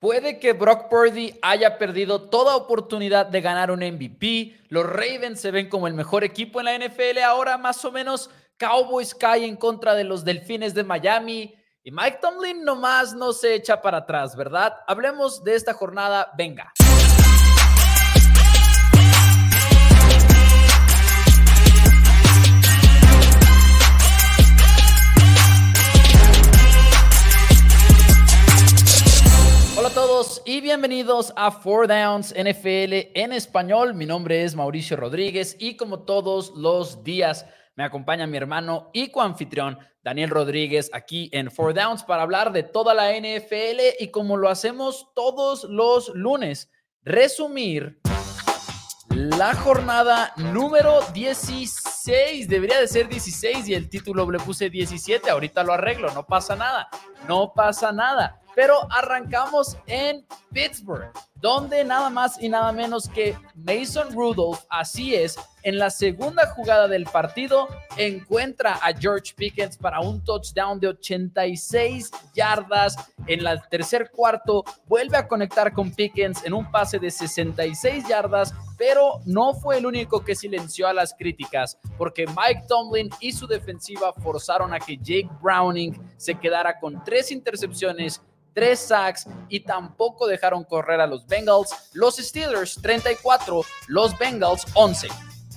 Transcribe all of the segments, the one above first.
Puede que Brock Purdy haya perdido toda oportunidad de ganar un MVP. Los Ravens se ven como el mejor equipo en la NFL ahora, más o menos. Cowboys cae en contra de los Delfines de Miami. Y Mike Tomlin nomás no se echa para atrás, ¿verdad? Hablemos de esta jornada. Venga. Hola a todos y bienvenidos a Four Downs NFL en español. Mi nombre es Mauricio Rodríguez y como todos los días me acompaña mi hermano y coanfitrión Daniel Rodríguez aquí en Four Downs para hablar de toda la NFL y como lo hacemos todos los lunes, resumir la jornada número 16. Debería de ser 16 y el título le puse 17. Ahorita lo arreglo, no pasa nada. No pasa nada. Pero arrancamos en Pittsburgh, donde nada más y nada menos que Mason Rudolph, así es, en la segunda jugada del partido encuentra a George Pickens para un touchdown de 86 yardas. En el tercer cuarto vuelve a conectar con Pickens en un pase de 66 yardas, pero no fue el único que silenció a las críticas, porque Mike Tomlin y su defensiva forzaron a que Jake Browning se quedara con tres intercepciones tres sacks y tampoco dejaron correr a los Bengals. Los Steelers 34, los Bengals 11.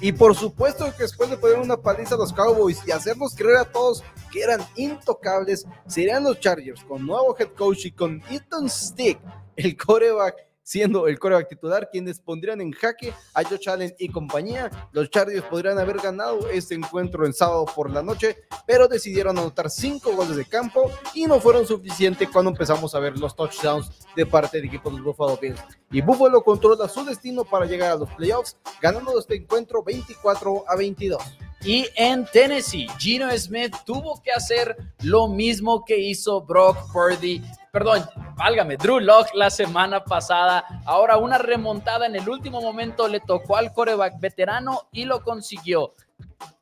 Y por supuesto que después de poner una paliza a los Cowboys y hacernos creer a todos que eran intocables, serían los Chargers con nuevo head coach y con Ethan Stick, el coreback siendo el coreback titular, quienes pondrían en jaque a Josh Allen y compañía. Los Chargers podrían haber ganado este encuentro en sábado por la noche, pero decidieron anotar cinco goles de campo y no fueron suficientes cuando empezamos a ver los touchdowns de parte del equipo de los Buffalo Bills. Y Buffalo controla su destino para llegar a los playoffs, ganando este encuentro 24 a 22. Y en Tennessee, Gino Smith tuvo que hacer lo mismo que hizo Brock Purdy perdón, válgame, Drew Lock la semana pasada. Ahora una remontada en el último momento le tocó al coreback veterano y lo consiguió.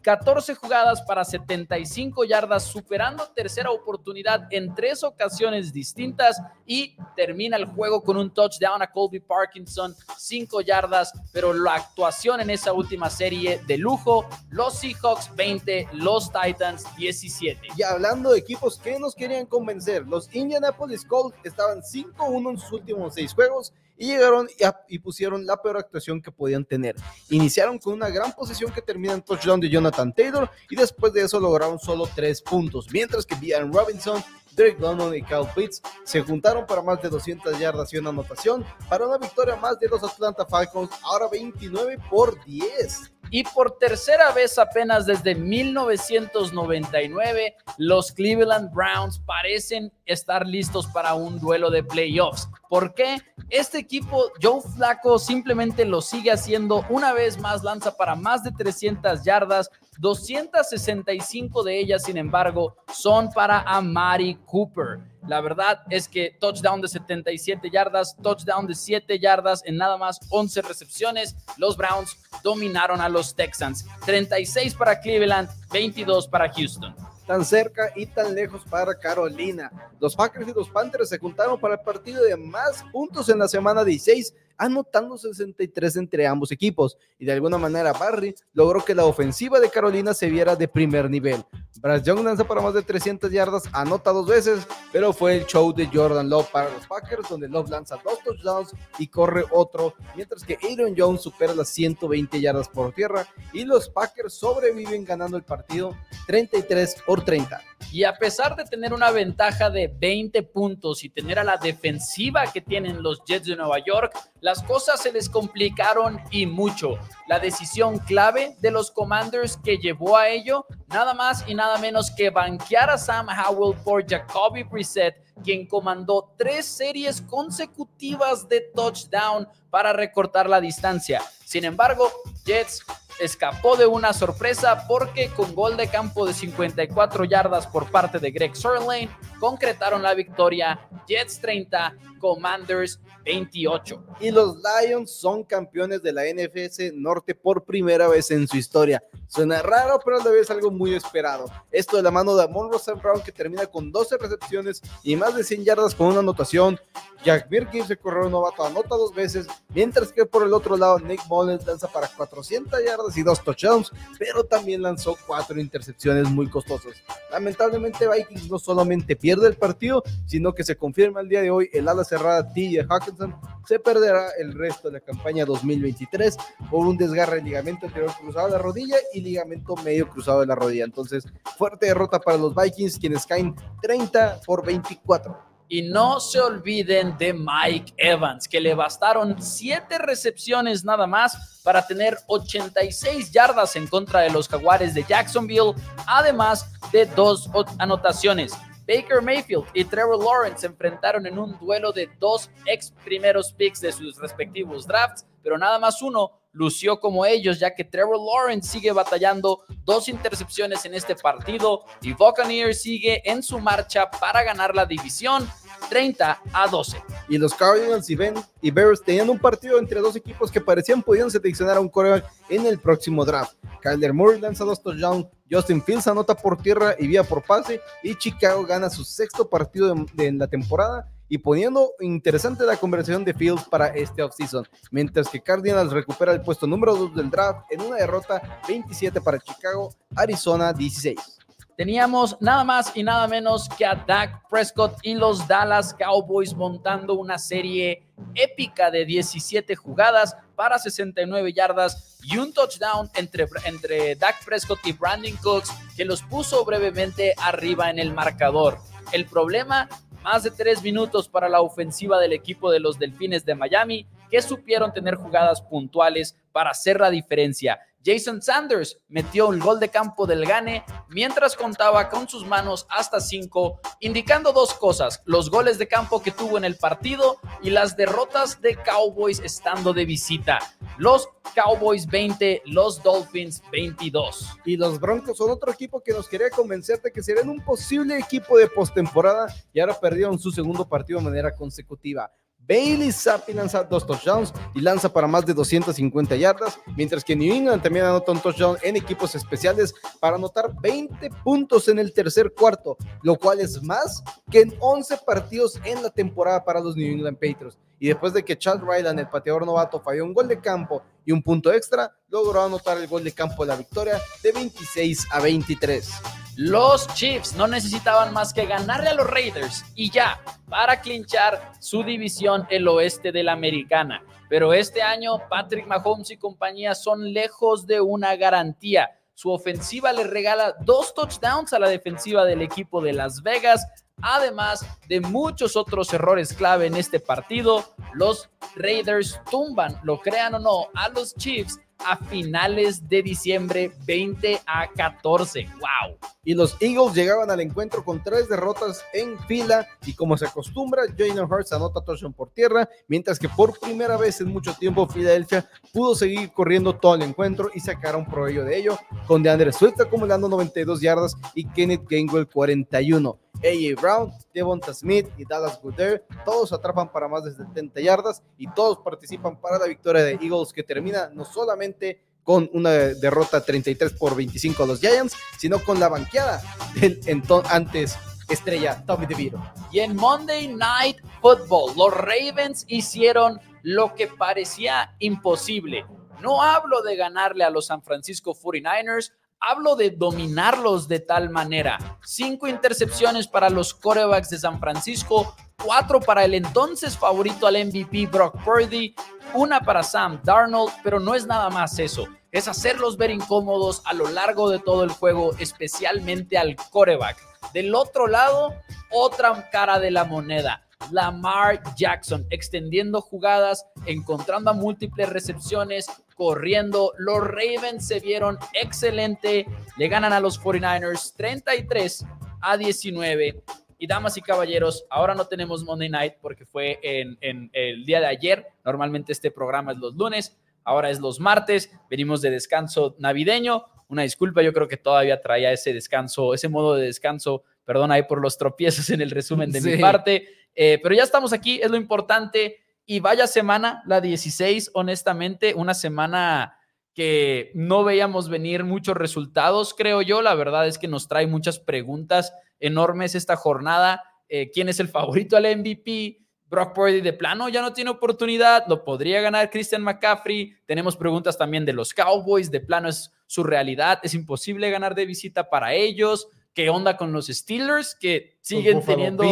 14 jugadas para 75 yardas, superando tercera oportunidad en tres ocasiones distintas y termina el juego con un touchdown a Colby Parkinson, 5 yardas, pero la actuación en esa última serie de lujo, los Seahawks 20, los Titans 17. Y hablando de equipos que nos querían convencer, los Indianapolis Colts estaban 5-1 en sus últimos seis juegos y llegaron y, pusieron la peor actuación que podían tener. Iniciaron con una gran posición que termina en touchdown de Jonathan Taylor y después de eso lograron solo tres puntos, mientras que Bian Robinson Drake London y Kyle Pitts se juntaron para más de 200 yardas y una anotación para una victoria más de los Atlanta Falcons, ahora 29 por 10. Y por tercera vez apenas desde 1999, los Cleveland Browns parecen estar listos para un duelo de playoffs. ¿Por qué? Este equipo, Joe Flaco, simplemente lo sigue haciendo una vez más, lanza para más de 300 yardas, 265 de ellas, sin embargo, son para Amari Cooper. La verdad es que touchdown de 77 yardas, touchdown de 7 yardas en nada más 11 recepciones. Los Browns dominaron a los Texans. 36 para Cleveland, 22 para Houston tan cerca y tan lejos para Carolina. Los Packers y los Panthers se juntaron para el partido de más puntos en la semana 16 anotando 63 entre ambos equipos y de alguna manera Barry logró que la ofensiva de Carolina se viera de primer nivel. Bryce Young lanza para más de 300 yardas, anota dos veces, pero fue el show de Jordan Love para los Packers, donde Love lanza dos touchdowns y corre otro, mientras que Aaron Jones supera las 120 yardas por tierra y los Packers sobreviven ganando el partido 33 por 30. Y a pesar de tener una ventaja de 20 puntos y tener a la defensiva que tienen los Jets de Nueva York, las cosas se les complicaron y mucho. La decisión clave de los Commanders que llevó a ello, nada más y nada menos que banquear a Sam Howell por Jacoby Brissett, quien comandó tres series consecutivas de touchdown para recortar la distancia. Sin embargo, Jets escapó de una sorpresa porque con gol de campo de 54 yardas por parte de Greg Sörlane concretaron la victoria Jets 30, Commanders 28. Y los Lions son campeones de la NFC Norte por primera vez en su historia. Suena raro, pero a la vez algo muy esperado. Esto de la mano de Amon Russell Brown que termina con 12 recepciones y más de 100 yardas con una anotación. Jack Birkin, el corredor novato, anota dos veces, mientras que por el otro lado Nick Mullens lanza para 400 yardas y dos touchdowns, pero también lanzó cuatro intercepciones muy costosas. Lamentablemente Vikings no solamente pierde el partido, sino que se confirma el día de hoy el ala cerrada TJ Hawkinson se perderá el resto de la campaña 2023 por un desgarre de ligamento anterior cruzado de la rodilla y ligamento medio cruzado de la rodilla. Entonces, fuerte derrota para los Vikings, quienes caen 30 por 24. Y no se olviden de Mike Evans, que le bastaron siete recepciones nada más para tener 86 yardas en contra de los Jaguares de Jacksonville, además de dos anotaciones. Baker Mayfield y Trevor Lawrence se enfrentaron en un duelo de dos ex primeros picks de sus respectivos drafts, pero nada más uno lució como ellos, ya que Trevor Lawrence sigue batallando dos intercepciones en este partido y Buccaneers sigue en su marcha para ganar la división 30 a 12. Y los Cardinals y, ben, y Bears tenían un partido entre dos equipos que parecían podían seleccionar a un coreback en el próximo draft. Kyler Murray lanza dos touchdowns, Justin Fields anota por tierra y vía por pase y Chicago gana su sexto partido de, la temporada y poniendo interesante la conversación de Fields para este offseason, mientras que Cardinals recupera el puesto número 2 del draft en una derrota 27 para Chicago, Arizona 16 teníamos nada más y nada menos que a Dak Prescott y los Dallas Cowboys montando una serie épica de 17 jugadas para 69 yardas y un touchdown entre, entre Dak Prescott y Brandon Cooks que los puso brevemente arriba en el marcador. El problema, más de tres minutos para la ofensiva del equipo de los Delfines de Miami que supieron tener jugadas puntuales para hacer la diferencia. Jason Sanders metió el gol de campo del Gane mientras contaba con sus manos hasta cinco, indicando dos cosas, los goles de campo que tuvo en el partido y las derrotas de Cowboys estando de visita. Los Cowboys 20, los Dolphins 22. Y los Broncos son otro equipo que nos quería convencer de que serían un posible equipo de postemporada y ahora perdieron su segundo partido de manera consecutiva. Bailey Zappi lanza dos touchdowns y lanza para más de 250 yardas, mientras que New England también anota un touchdown en equipos especiales para anotar 20 puntos en el tercer cuarto, lo cual es más que en 11 partidos en la temporada para los New England Patriots. Y después de que Chad Ryland, el pateador novato, falló un gol de campo y un punto extra, logró anotar el gol de campo de la victoria de 26 a 23. Los Chiefs no necesitaban más que ganarle a los Raiders y ya para clinchar su división el oeste de la americana. Pero este año Patrick Mahomes y compañía son lejos de una garantía. Su ofensiva le regala dos touchdowns a la defensiva del equipo de Las Vegas, además de muchos otros errores clave en este partido. Los Raiders tumban, lo crean o no, a los Chiefs a finales de diciembre 20 a 14. ¡Wow! Y los Eagles llegaban al encuentro con tres derrotas en fila y como se acostumbra, Jalen Hurts anota touchdown por tierra, mientras que por primera vez en mucho tiempo Filadelfia pudo seguir corriendo todo el encuentro y sacaron provecho de ello, con DeAndre Swift acumulando 92 yardas y Kenneth Gainwell 41. AJ Brown, Devonta Smith y Dallas Goodere, todos atrapan para más de 70 yardas y todos participan para la victoria de Eagles que termina no solamente con una derrota 33 por 25 a los Giants, sino con la banqueada del entonces antes estrella Tommy DeVito. Y en Monday Night Football, los Ravens hicieron lo que parecía imposible. No hablo de ganarle a los San Francisco 49ers, Hablo de dominarlos de tal manera. Cinco intercepciones para los corebacks de San Francisco, cuatro para el entonces favorito al MVP Brock Purdy, una para Sam Darnold, pero no es nada más eso. Es hacerlos ver incómodos a lo largo de todo el juego, especialmente al coreback. Del otro lado, otra cara de la moneda. Lamar Jackson, extendiendo jugadas, encontrando a múltiples recepciones, corriendo. Los Ravens se vieron excelente, le ganan a los 49ers 33 a 19. Y damas y caballeros, ahora no tenemos Monday Night porque fue en, en el día de ayer. Normalmente este programa es los lunes, ahora es los martes. Venimos de descanso navideño. Una disculpa, yo creo que todavía traía ese descanso, ese modo de descanso. Perdón ahí por los tropiezos en el resumen de mi parte. Eh, pero ya estamos aquí, es lo importante. Y vaya semana, la 16, honestamente, una semana que no veíamos venir muchos resultados, creo yo. La verdad es que nos trae muchas preguntas enormes esta jornada. Eh, ¿Quién es el favorito al MVP? Brock Purdy de plano ya no tiene oportunidad, lo podría ganar Christian McCaffrey. Tenemos preguntas también de los Cowboys, de plano es su realidad, es imposible ganar de visita para ellos. ¿Qué onda con los Steelers que siguen teniendo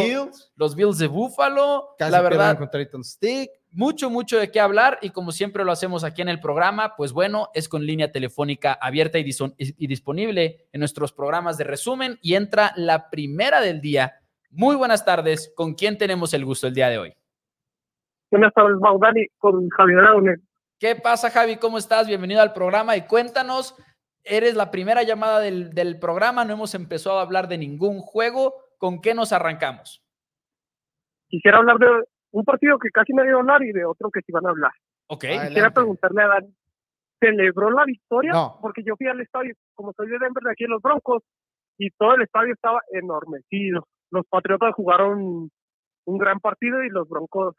los Bills de Buffalo? la verdad, Stick. mucho, mucho de qué hablar y como siempre lo hacemos aquí en el programa, pues bueno, es con línea telefónica abierta y, y disponible en nuestros programas de resumen y entra la primera del día muy buenas tardes. ¿Con quién tenemos el gusto el día de hoy? Buenas tardes, Baudani, con Javier Araúne. ¿Qué pasa, Javi? ¿Cómo estás? Bienvenido al programa y cuéntanos, eres la primera llamada del, del programa, no hemos empezado a hablar de ningún juego. ¿Con qué nos arrancamos? Quisiera hablar de un partido que casi me dio hablar y de otro que sí van a hablar. Ok. Quisiera preguntarle a Dani, ¿celebró la victoria? Porque yo fui al estadio, como soy de Denver, de aquí en los Broncos, y todo el estadio estaba enormecido los Patriotas jugaron un gran partido y los Broncos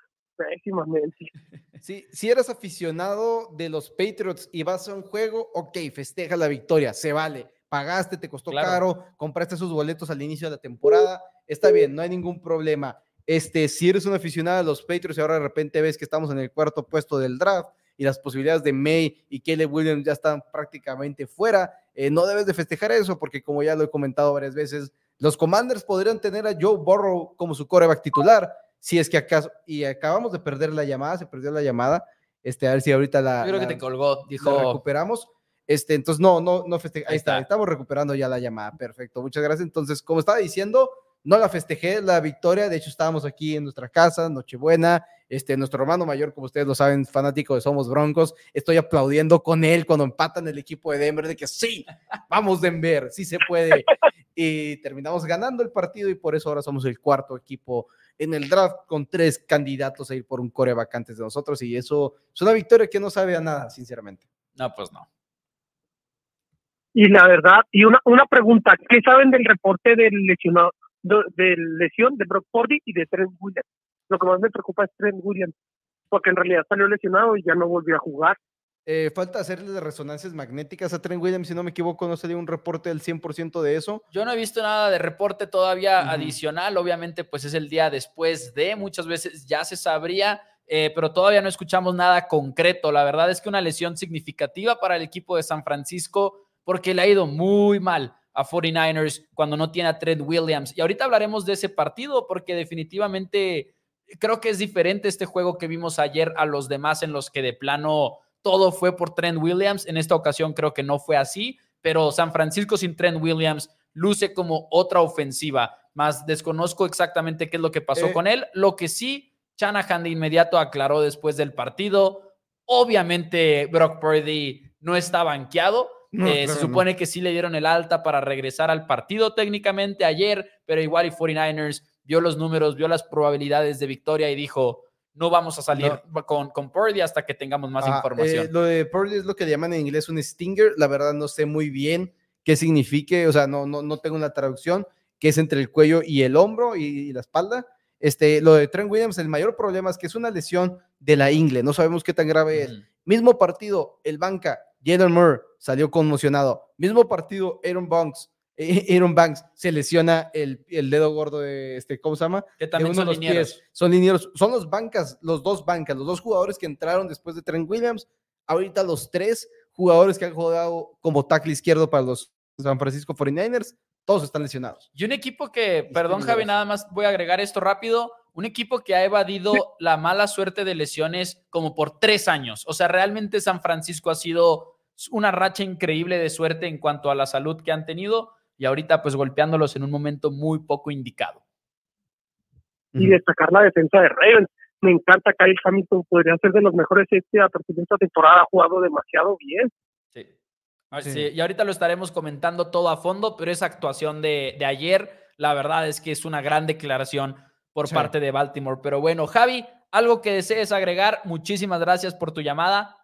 pésimamente. Sí, si eres aficionado de los Patriots y vas a un juego, ok, festeja la victoria, se vale. Pagaste, te costó caro, compraste sus boletos al inicio de la temporada, está bien, no hay ningún problema. Este, si eres un aficionado de los Patriots y ahora de repente ves que estamos en el cuarto puesto del draft y las posibilidades de May y Kelly Williams ya están prácticamente fuera, eh, no debes de festejar eso porque como ya lo he comentado varias veces, los Commanders podrían tener a Joe Burrow como su coreback titular, si es que acaso, y acabamos de perder la llamada, se perdió la llamada, este, a ver si ahorita la... Yo creo que te colgó, dijo... recuperamos. Este, entonces, no, no, no festeja. Ahí, está. estamos recuperando ya la llamada. Perfecto, muchas gracias. Entonces, como estaba diciendo, no la festejé la victoria, de hecho estábamos aquí en nuestra casa, Nochebuena, este, nuestro hermano mayor, como ustedes lo saben, fanático de Somos Broncos, estoy aplaudiendo con él cuando empatan el equipo de Denver, de que sí, vamos Denver, sí se puede. Y terminamos ganando el partido y por eso ahora somos el cuarto equipo en el draft con tres candidatos a ir por un core vacantes de nosotros y eso es una victoria que no sabe a nada, sinceramente. No, pues no. Y la verdad, y una, una pregunta, ¿qué saben del reporte del lesionado, de, lesión de Brock Purdy y de Trent Williams. Lo que más me preocupa es Trent Williams, porque en realidad salió lesionado y ya no volvió a jugar. Eh, falta hacerle resonancias magnéticas a Trent Williams, si no me equivoco, no sería un reporte del 100% de eso. Yo no he visto nada de reporte todavía adicional, obviamente pues es el día después de, muchas veces ya se sabría, eh, pero todavía no escuchamos nada concreto. La verdad es que una lesión significativa para el equipo de San Francisco porque le ha ido muy mal a 49ers cuando no tiene a Trent Williams. Y ahorita hablaremos de ese partido porque definitivamente creo que es diferente este juego que vimos ayer a los demás en los que de plano todo fue por Trent Williams. En esta ocasión creo que no fue así, pero San Francisco sin Trent Williams luce como otra ofensiva. Más desconozco exactamente qué es lo que pasó eh. con él. Lo que sí, Shanahan de inmediato aclaró después del partido. Obviamente Brock Purdy no está banqueado eh, se supone que sí le dieron el alta para regresar al partido técnicamente ayer, pero igual y 49ers vio los números, vio las probabilidades de victoria y dijo, no vamos a salir con, con Purdy hasta que tengamos más información. Eh, lo de Purdy es lo que llaman en inglés un stinger, la verdad no sé muy bien qué signifique, o sea, no, no, no tengo una traducción, que es entre el cuello y el hombro y, la espalda. Este, lo de Trent Williams, el mayor problema es que es una lesión de la ingle, no sabemos qué tan grave es. Mismo partido, el banca, Jalen Moore salió conmocionado. Mismo partido, Aaron Banks, Aaron Banks se lesiona el, el, dedo gordo de este, ¿cómo se llama? Que también son linieros. Son linieros. Son los bancas, los dos bancas, los dos jugadores que entraron después de Trent Williams. Ahorita los tres jugadores que han jugado como tackle izquierdo para los San Francisco 49ers, todos están lesionados. Y un equipo que, perdón Javi, nada más voy a agregar esto rápido, un equipo que ha evadido la mala suerte de lesiones como por tres años. O sea, realmente San Francisco ha sido una racha increíble de suerte en cuanto a la salud que han tenido y ahorita pues golpeándolos en un momento muy poco indicado. Y destacar la defensa de Ravens. Me encanta Kyle Hamilton, podría ser de los mejores este a partir de esta temporada, ha jugado demasiado bien. Sí. sí. Y ahorita lo estaremos comentando todo a fondo, pero esa actuación de, de ayer, la verdad es que es una gran declaración por parte de Baltimore. Pero bueno, Javi, algo que desees agregar, muchísimas gracias por tu llamada.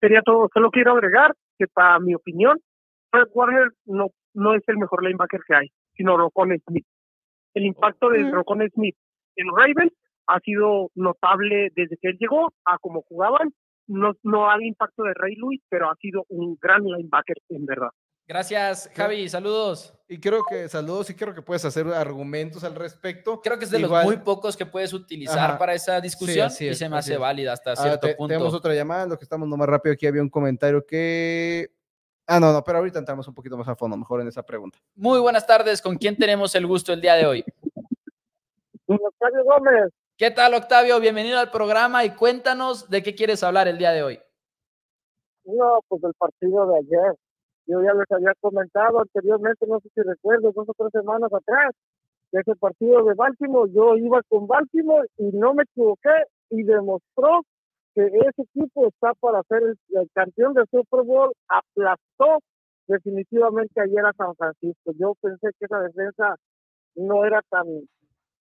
Sería todo, solo quiero agregar que para mi opinión, Fred Warner no, no es el mejor linebacker que hay, sino Rocon Smith. El impacto de Rocon Smith en Ravens ha sido notable desde que él llegó a cómo jugaban. No, no hay impacto de Ray Lewis, pero ha sido un gran linebacker en verdad. Gracias, Javi. Saludos. Y creo que, saludos, y creo que puedes hacer argumentos al respecto. Creo que es de los muy pocos que puedes utilizar para esa discusión y se me hace válida hasta ah, cierto punto. Tenemos otra llamada, lo que estamos más rápido. Aquí había un comentario que. Ah, no, no, pero ahorita entramos un poquito más a fondo, mejor en esa pregunta. Muy buenas tardes. ¿Con quién tenemos el gusto el día de hoy? Octavio Gómez. ¿Qué tal, Octavio? Bienvenido al programa y cuéntanos de qué quieres hablar el día de hoy. No, pues del partido de ayer. Yo ya les había comentado anteriormente, no sé si recuerdo, dos o tres semanas atrás, de ese partido de Baltimore. Yo iba con Baltimore y no me equivoqué y demostró que ese equipo está para ser el, campeón del Super Bowl. Aplastó definitivamente ayer a San Francisco. Yo pensé que esa defensa no era tan,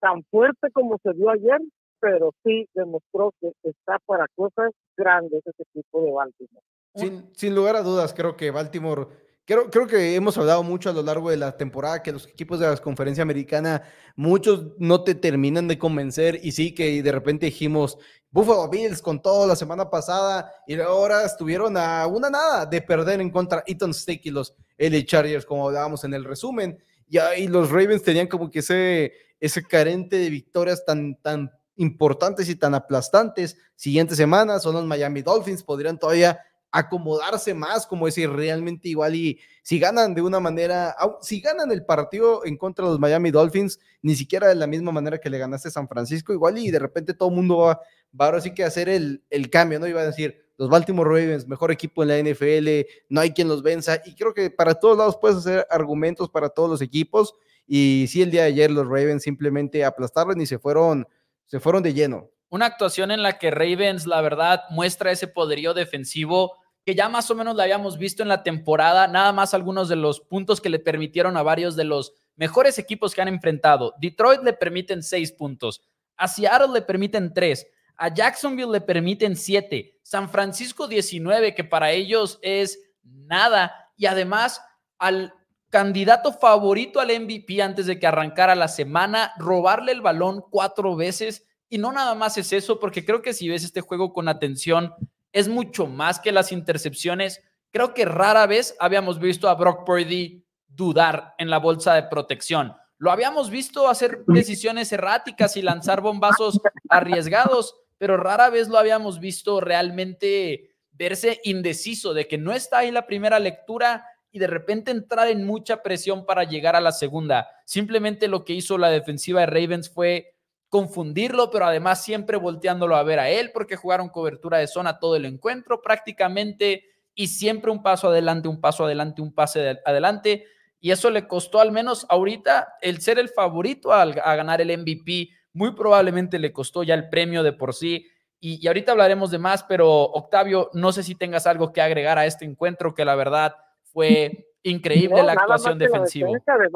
tan fuerte como se vio ayer, pero sí demostró que está para cosas grandes ese equipo de Baltimore. Sin, sin lugar a dudas, creo que Baltimore Creo, creo, que hemos hablado mucho a lo largo de la temporada que los equipos de la conferencia americana, muchos no te terminan de convencer y sí que de repente dijimos Buffalo Bills con todo la semana pasada y ahora estuvieron a una nada de perder en contra Eaton Stick y los LA Chargers, como hablábamos en el resumen. Y ahí los Ravens tenían como que ese, ese carente de victorias tan, tan importantes y tan aplastantes. Siguiente semana son los Miami Dolphins, podrían todavía acomodarse más, como decir, realmente igual y si ganan de una manera, si ganan el partido en contra de los Miami Dolphins, ni siquiera de la misma manera que le ganaste a San Francisco, igual y de repente todo el mundo va, va ahora sí que hacer el, el cambio, ¿no? Iba a decir, los Baltimore Ravens, mejor equipo en la NFL, no hay quien los venza, y creo que para todos lados puedes hacer argumentos para todos los equipos, y sí, el día de ayer los Ravens simplemente aplastaron y se fueron, se fueron de lleno. Una actuación en la que Ravens, la verdad, muestra ese poderío defensivo que ya más o menos la habíamos visto en la temporada, nada más algunos de los puntos que le permitieron a varios de los mejores equipos que han enfrentado. Detroit le permiten seis puntos, a Seattle le permiten tres, a Jacksonville le permiten siete, San Francisco 19, que para ellos es nada, y además al candidato favorito al MVP antes de que arrancara la semana, robarle el balón cuatro veces. Y no nada más es eso, porque creo que si ves este juego con atención, es mucho más que las intercepciones. Creo que rara vez habíamos visto a Brock Purdy dudar en la bolsa de protección. Lo habíamos visto hacer decisiones erráticas y lanzar bombazos arriesgados, pero rara vez lo habíamos visto realmente verse indeciso de que no está ahí la primera lectura y de repente entrar en mucha presión para llegar a la segunda. Simplemente lo que hizo la defensiva de Ravens fue confundirlo, pero además siempre volteándolo a ver a él porque jugaron cobertura de zona todo el encuentro prácticamente y siempre un paso adelante, un paso adelante, un pase adelante. Y eso le costó al menos ahorita el ser el favorito a, ganar el MVP. Muy probablemente le costó ya el premio de por sí. Y, ahorita hablaremos de más, pero Octavio, no sé si tengas algo que agregar a este encuentro que la verdad fue increíble la actuación defensiva. La de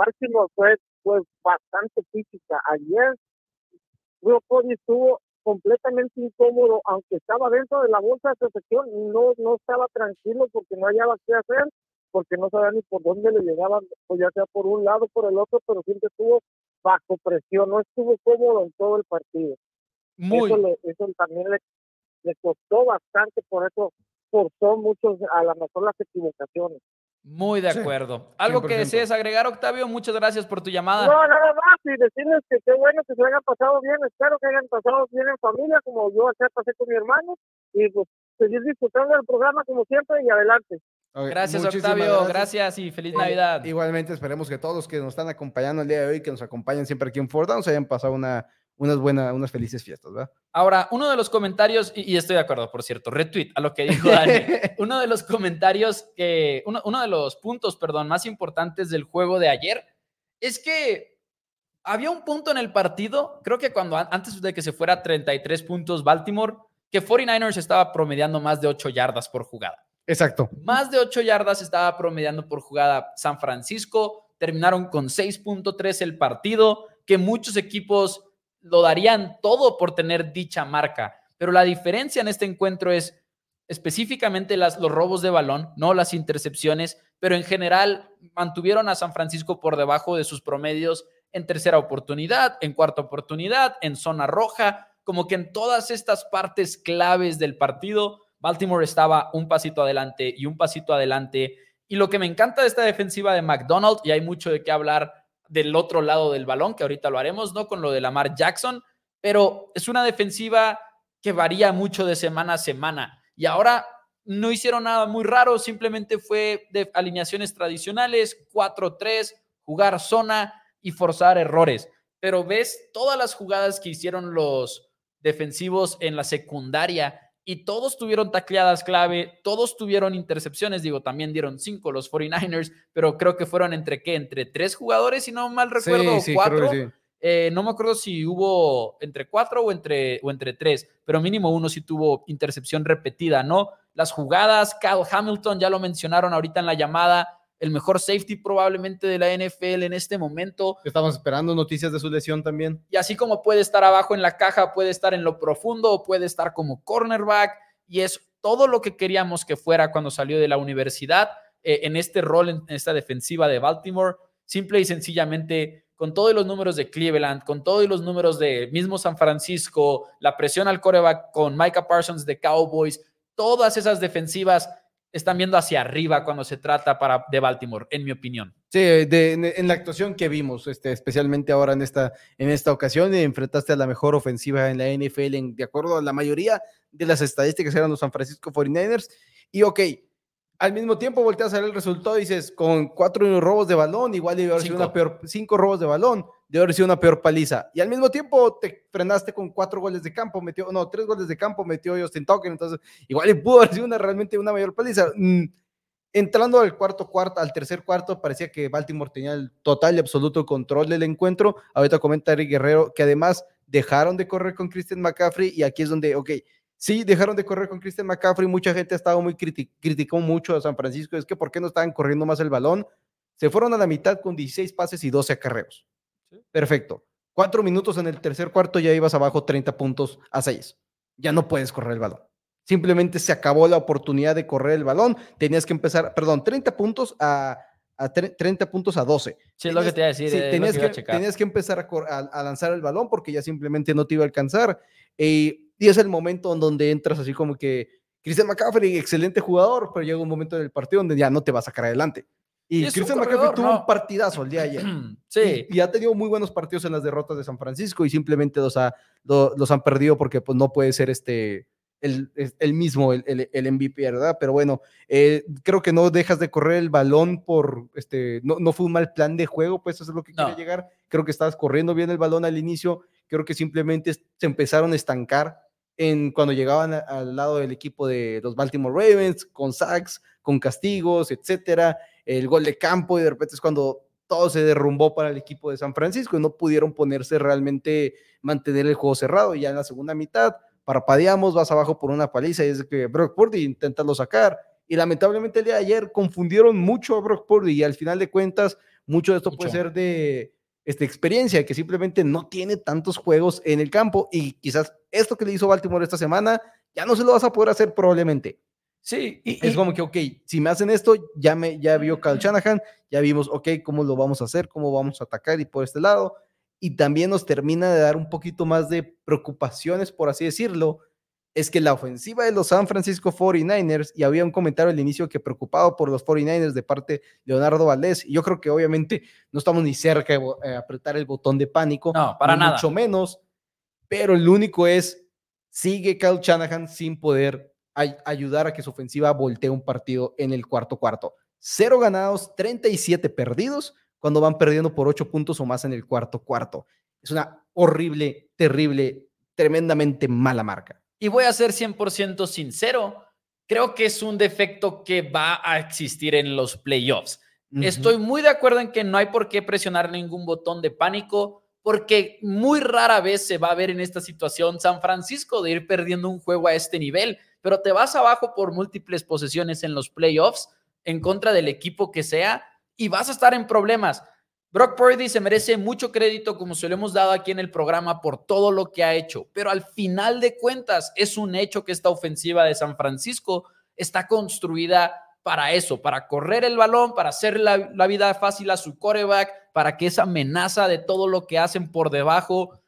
fue, fue bastante física. Ayer Will Cody estuvo completamente incómodo, aunque estaba dentro de la bolsa de protección, no, no estaba tranquilo porque no hallaba qué hacer, porque no sabía ni por dónde le llegaban, pues ya sea por un lado o por el otro, pero siempre estuvo bajo presión, no estuvo cómodo en todo el partido. Muy. Eso, también le, le costó bastante, por eso forzó muchos, a lo mejor las equivocaciones. Muy de acuerdo. ¿Algo que desees agregar, Octavio? Muchas gracias por tu llamada. No, nada más, y decirles que qué bueno que se hayan pasado bien, espero que hayan pasado bien en familia, como yo acá pasé con mi hermano, y pues seguir disfrutando del programa como siempre y adelante. gracias, Octavio, gracias. y feliz Navidad. Igualmente, esperemos que todos los que nos están acompañando el día de hoy, que nos acompañan siempre aquí en Ford se hayan pasado una unas buenas, unas felices fiestas, ¿verdad? Ahora, uno de los comentarios, y, estoy de acuerdo, por cierto, retweet a lo que dijo Dani, uno de los comentarios que, uno, uno de los puntos, perdón, más importantes del juego de ayer es que había un punto en el partido, creo que cuando antes de que se fuera 33 puntos Baltimore, que 49ers estaba promediando más de 8 yardas por jugada. Exacto. Más de 8 yardas estaba promediando por jugada San Francisco, terminaron con 6.3 el partido, que muchos equipos lo darían todo por tener dicha marca. Pero la diferencia en este encuentro es específicamente las, los robos de balón, no las intercepciones, pero en general mantuvieron a San Francisco por debajo de sus promedios en tercera oportunidad, en cuarta oportunidad, en zona roja, como que en todas estas partes claves del partido, Baltimore estaba un pasito adelante y un pasito adelante. Y lo que me encanta de esta defensiva de McDonald, y hay mucho de qué hablar del otro lado del balón, que ahorita lo haremos, ¿no? Con lo de Lamar Jackson, pero es una defensiva que varía mucho de semana a semana. Y ahora no hicieron nada muy raro, simplemente fue de alineaciones tradicionales, 4-3, jugar zona y forzar errores. Pero ves todas las jugadas que hicieron los defensivos en la secundaria y todos tuvieron tacleadas clave, todos tuvieron intercepciones, digo, también dieron cinco los 49ers, pero creo que fueron entre qué, entre tres jugadores, si no mal recuerdo, cuatro. Eh, no me acuerdo si hubo entre cuatro o entre, o entre tres, pero mínimo uno sí tuvo intercepción repetida, ¿no? Las jugadas, Kyle Hamilton, ya lo mencionaron ahorita en la llamada, el mejor safety probablemente de la NFL en este momento. Estamos esperando noticias de su lesión también. Y así como puede estar abajo en la caja, puede estar en lo profundo puede estar como cornerback. Y es todo lo que queríamos que fuera cuando salió de la universidad eh, en este rol, en esta defensiva de Baltimore. Simple y sencillamente, con todos los números de Cleveland, con todos los números de mismo San Francisco, la presión al coreback con Micah Parsons de Cowboys, todas esas defensivas están viendo hacia arriba cuando se trata para, de Baltimore, en mi opinión. Sí, en, la actuación que vimos, este, especialmente ahora en esta, en esta ocasión, enfrentaste a la mejor ofensiva en la NFL, de acuerdo a la mayoría de las estadísticas eran los San Francisco 49ers. Y ok, al mismo tiempo volteas a ver el resultado y dices, con cuatro robos de balón, igual debe haber sido una peor, cinco robos de balón, debe haber sido una peor paliza. Y al mismo tiempo te frenaste con cuatro goles de campo, metió, no, tres goles de campo, metió Justin Tucker, entonces igual pudo haber sido una, realmente una mayor paliza. Mm, entrando al cuarto cuarto, al tercer cuarto, parecía que Baltimore tenía el total y absoluto control del encuentro. Ahorita comenta Eric Guerrero que además dejaron de correr con Christian McCaffrey y aquí es donde, ok, Sí, dejaron de correr con Christian McCaffrey. Mucha gente ha estado muy criticó mucho a San Francisco. Es que ¿por qué no estaban corriendo más el balón? Se fueron a la mitad con 16 pases y 12 acarreos. Perfecto. Cuatro minutos en el tercer cuarto ya ibas abajo 30 puntos a 6. Ya no puedes correr el balón. Simplemente se acabó la oportunidad de correr el balón. Tenías que empezar, perdón, 30 puntos a, 30 puntos a 12. Sí, es lo que te iba a decir. tenías, que, tenías, que, empezar a, lanzar el balón porque ya simplemente no te iba a alcanzar. Y y es el momento en donde entras así como que Christian McCaffrey, excelente jugador, pero llega un momento del partido donde ya no te vas a sacar adelante. Y Christian McCaffrey tuvo un partidazo el día de ayer. sí. Y, ha tenido muy buenos partidos en las derrotas de San Francisco y simplemente los, ha, los, han perdido porque pues, no puede ser este, el, el mismo, el, el, MVP, ¿verdad? Pero bueno, eh, creo que no dejas de correr el balón por, este, no, no fue un mal plan de juego, pues eso es lo que quiere llegar. Creo que estabas corriendo bien el balón al inicio, creo que simplemente se empezaron a estancar en, cuando llegaban al lado del equipo de los Baltimore Ravens, con sacks, con castigos, etcétera, el gol de campo y de repente es cuando todo se derrumbó para el equipo de San Francisco y no pudieron ponerse realmente, mantener el juego cerrado. Y ya en la segunda mitad, parpadeamos, vas abajo por una paliza y es que Brock Purdy intenta sacar. Y lamentablemente el día de ayer confundieron mucho a Brock Purdy y al final de cuentas, mucho de esto puede ser de esta experiencia, que simplemente no tiene tantos juegos en el campo y quizás esto que le hizo Baltimore esta semana ya no se lo vas a poder hacer probablemente. Sí, y, es como que, ok, si me hacen esto, ya, me, ya vio Kyle Shanahan, ya vimos, ok, cómo lo vamos a hacer, cómo vamos a atacar y por este lado. Y también nos termina de dar un poquito más de preocupaciones, por así decirlo, es que la ofensiva de los San Francisco 49ers, y había un comentario al inicio que preocupado por los 49ers de parte de Leonardo Valdés, y yo creo que obviamente no estamos ni cerca de eh, apretar el botón de pánico, no, para nada. mucho menos, pero el único es, sigue Kyle Shanahan sin poder ayudar a que su ofensiva voltee un partido en el cuarto cuarto. Cero ganados, 37 perdidos, cuando van perdiendo por ocho puntos o más en el cuarto cuarto. Es una horrible, terrible, tremendamente mala marca. Y voy a ser 100% sincero, creo que es un defecto que va a existir en los playoffs. Estoy muy de acuerdo en que no hay por qué presionar ningún botón de pánico, porque muy rara vez se va a ver en esta situación San Francisco de ir perdiendo un juego a este nivel, pero te vas abajo por múltiples posesiones en los playoffs en contra del equipo que sea y vas a estar en problemas. Brock Purdy se merece mucho crédito, como se lo hemos dado aquí en el programa, por todo lo que ha hecho, pero al final de cuentas es un hecho que esta ofensiva de San Francisco está construida para eso, para correr el balón, para hacer la, vida fácil a su coreback, para que esa amenaza de todo lo que hacen por debajo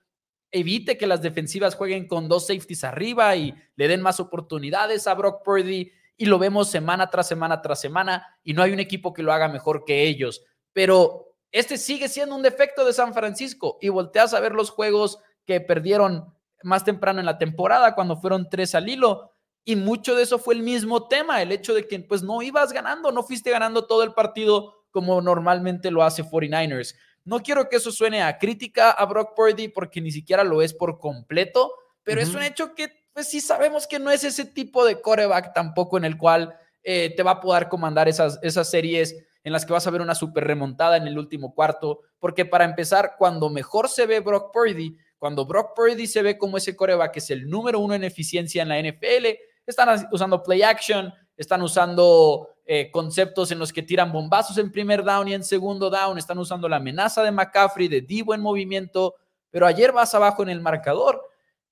evite que las defensivas jueguen con dos safeties arriba y le den más oportunidades a Brock Purdy y lo vemos semana tras semana tras semana y no hay un equipo que lo haga mejor que ellos. Pero este sigue siendo un defecto de San Francisco y volteas a ver los juegos que perdieron más temprano en la temporada cuando fueron tres al hilo y mucho de eso fue el mismo tema, el hecho de que pues no ibas ganando, no fuiste ganando todo el partido como normalmente lo hace 49ers. No quiero que eso suene a crítica a Brock Purdy porque ni siquiera lo es por completo, pero es un hecho que pues sí sabemos que no es ese tipo de coreback tampoco en el cual eh, te va a poder comandar esas, esas series en las que vas a ver una super remontada en el último cuarto, porque para empezar, cuando mejor se ve Brock Purdy, cuando Brock Purdy se ve como ese coreback que es el número uno en eficiencia en la NFL, están usando play action, están usando eh, conceptos en los que tiran bombazos en primer down y en segundo down, están usando la amenaza de McCaffrey, de Divo en movimiento, pero ayer vas abajo en el marcador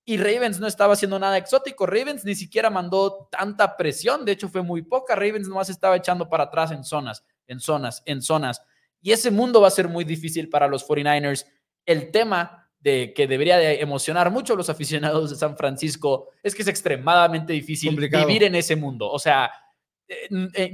y Ravens no estaba haciendo nada exótico. Ravens ni siquiera mandó tanta presión, de hecho fue muy poca. Ravens nomás estaba echando para atrás en zonas, en zonas, en zonas. Y ese mundo va a ser muy difícil para los 49ers. El tema de que debería de emocionar mucho a los aficionados de San Francisco es que es extremadamente difícil vivir en ese mundo. O sea,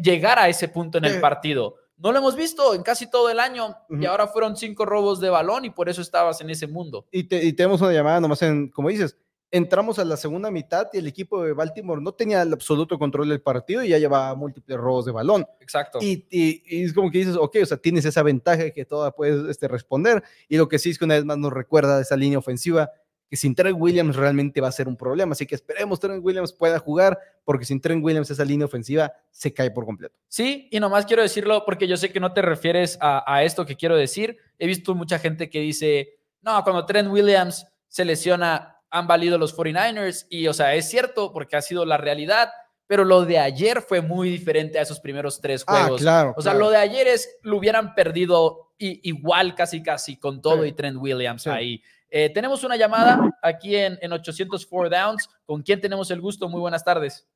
llegar a ese punto en el partido. No lo hemos visto en casi todo el año y ahora fueron cinco robos de balón y por eso estabas en ese mundo. Y, y tenemos una llamada nomás en, como dices, entramos a la segunda mitad y el equipo de Baltimore no tenía el absoluto control del partido y ya llevaba múltiples robos de balón. Exacto. Y, y, es como que dices, ok, o sea, tienes esa ventaja que toda puedes este, responder. Y lo que sí es que una vez más nos recuerda de esa línea ofensiva, que sin Trent Williams realmente va a ser un problema. Así que esperemos Trent Williams pueda jugar, porque sin Trent Williams esa línea ofensiva se cae por completo. Sí, y nomás quiero decirlo porque yo sé que no te refieres a, a esto que quiero decir. He visto mucha gente que dice, no, cuando Trent Williams se lesiona, han valido los 49ers y, o sea, es cierto porque ha sido la realidad, pero lo de ayer fue muy diferente a esos primeros tres ah, juegos. claro, o sea, lo de ayer es, lo hubieran perdido igual casi casi con todo y Trent Williams ahí. Eh, tenemos una llamada aquí en, en 804 Downs. ¿Con quién tenemos el gusto? Muy buenas tardes.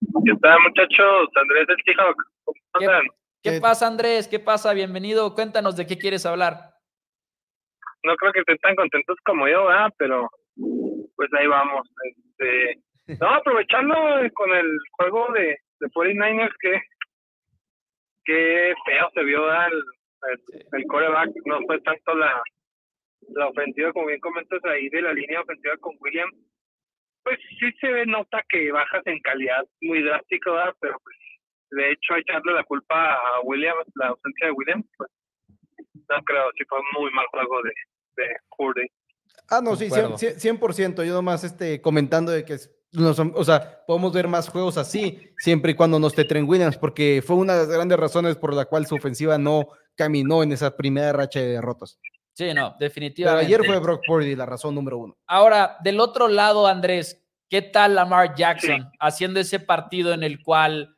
¿Qué tal, muchachos? Andrés del ¿Qué, ¿Qué pasa, Andrés? ¿Qué pasa? Bienvenido. Cuéntanos de qué quieres hablar. No creo que estén tan contentos como yo, ¿verdad? Pero pues ahí vamos. Este, no, aprovechando con el juego de, de 49ers, que, que feo se vio el, el, coreback, no fue tanto la, la ofensiva, como bien comentas ahí, de la línea ofensiva con William. Pues sí se ve, nota que bajas en calidad muy drástico, ¿verdad? pero pues de hecho echarle la culpa a William, la ausencia de William, pues no creo, sí fue un muy mal juego de, de. Ah, no, sí, 100%. Yo nomás este, comentando de que, o sea, podemos ver más juegos así, siempre y cuando no esté Trent Williams, porque fue una de las grandes razones por la cual su ofensiva no caminó en esa primera racha de derrotas. Sí, no, definitivamente. ayer fue Brock Purdy la razón número uno. Ahora, del otro lado, Andrés, ¿qué tal Lamar Jackson haciendo ese partido en el cual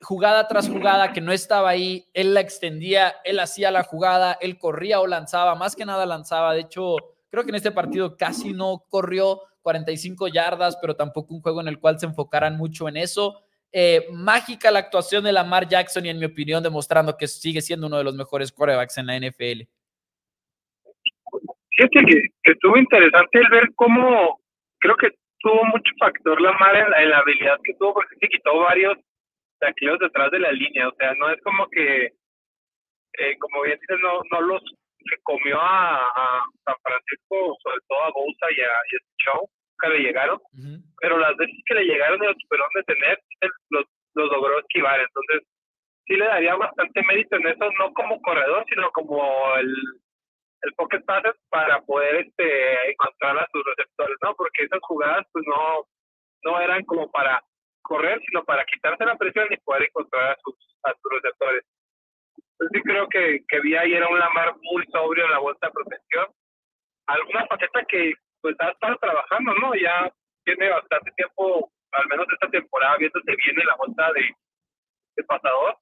jugada tras jugada que no estaba ahí, él la extendía, él hacía la jugada, él corría o lanzaba, más que nada lanzaba, de hecho Creo que en este partido casi no corrió 45 yardas, pero tampoco un juego en el cual se enfocaran mucho en eso. Eh, mágica la actuación de Lamar Jackson y en mi opinión demostrando que sigue siendo uno de los mejores quarterbacks en la NFL. Fíjate que, que estuvo interesante el ver cómo creo que tuvo mucho factor Lamar en la, habilidad que tuvo porque se quitó varios aquellos detrás de la línea, o sea, no es como que, eh, como bien dices, no, no los se comió a, San Francisco, sobre todo a Bosa y a, y Show, que le llegaron, pero las veces que le llegaron y los supieron detener, los, los logró esquivar. Entonces, sí le daría bastante mérito en eso, no como corredor, sino como el, el pocket passes para poder este encontrar a sus receptores, ¿no? Porque esas jugadas, pues no, no eran como para correr, sino para quitarse la presión y poder encontrar a sus, a receptores. Yo sí creo que, que vi ahí era un Lamar muy sobrio en la vuelta de protección. Alguna faceta que pues ha estado trabajando, ¿no? Ya tiene bastante tiempo, al menos esta temporada, viéndose bien en la vuelta de, de pasador.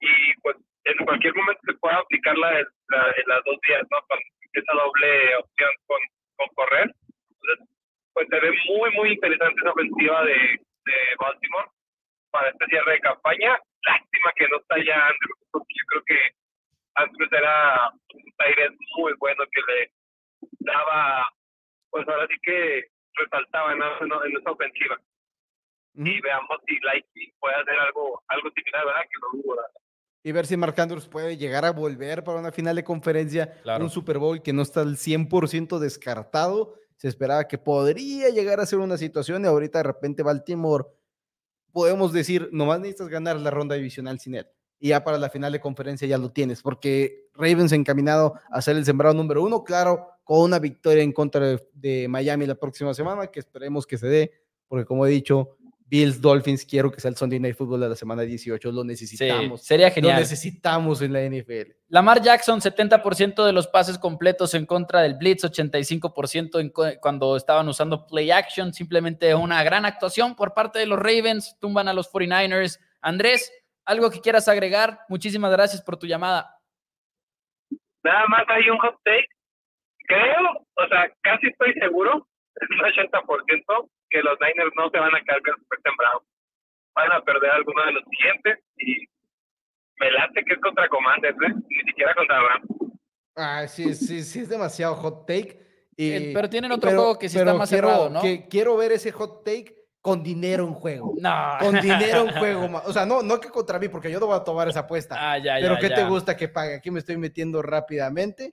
Y pues en cualquier momento se puede aplicar la, en las dos días, ¿no? Con esa doble opción con, con correr. Entonces, pues se ve muy, muy interesante esa ofensiva de, de Baltimore para este cierre de campaña. Lástima que no está ya Andrews, porque yo creo que Andrews era un aire muy bueno que le daba, pues ahora sí que resaltaba en, en, esa ofensiva. y veamos si Lightning puede hacer algo, algo similar, ¿verdad? Que no dudo, y ver si Mark Andrews puede llegar a volver para una final de conferencia, un Super Bowl que no está al 100% descartado. Se esperaba que podría llegar a ser una situación y ahorita de repente Baltimore, podemos decir, nomás necesitas ganar la ronda divisional sin él. Y ya para la final de conferencia ya lo tienes, porque Ravens encaminado a ser el sembrado número uno, claro, con una victoria en contra de, de Miami la próxima semana, que esperemos que se dé, porque como he dicho, Bills, Dolphins, quiero que sea el Sunday Night Football de la semana 18, lo necesitamos. sería genial. Lo necesitamos en la NFL. Lamar Jackson, 70% de los pases completos en contra del Blitz, 85% en cuando estaban usando play action, simplemente una gran actuación por parte de los Ravens, tumban a los 49ers. Andrés, algo que quieras agregar, muchísimas gracias por tu llamada. Nada más hay un hot take. Creo, o sea, casi estoy seguro, un 80%, que los Niners no se van a quedar con super temprano. Van a perder alguno de los siguientes y me late que es contra Commanders, ¿eh? ni siquiera contra Rams. Ah, sí, sí, sí, es demasiado hot take. Y, pero tienen otro juego que sí está más cerrado, ¿no? Que quiero ver ese hot take con dinero en juego. No. Con dinero en juego. O sea, no, no que contra mí, porque yo no voy a tomar esa apuesta. Ah, ya, pero ya, ¿qué te gusta que pague? Aquí me estoy metiendo rápidamente.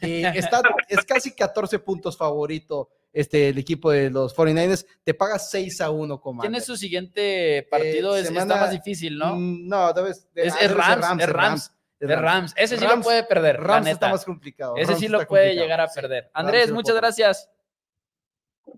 Y está, es casi 14 puntos favorito este, el equipo de los 49ers, te paga 6 a 1, ¿Quién es su siguiente partido? es, está más difícil, ¿no? Mm, no, debes, es, es, Rams, es, Rams, es Rams. Ese sí lo puede perder. Rams está más complicado. Ese sí lo puede llegar a perder. Andrés, muchas gracias.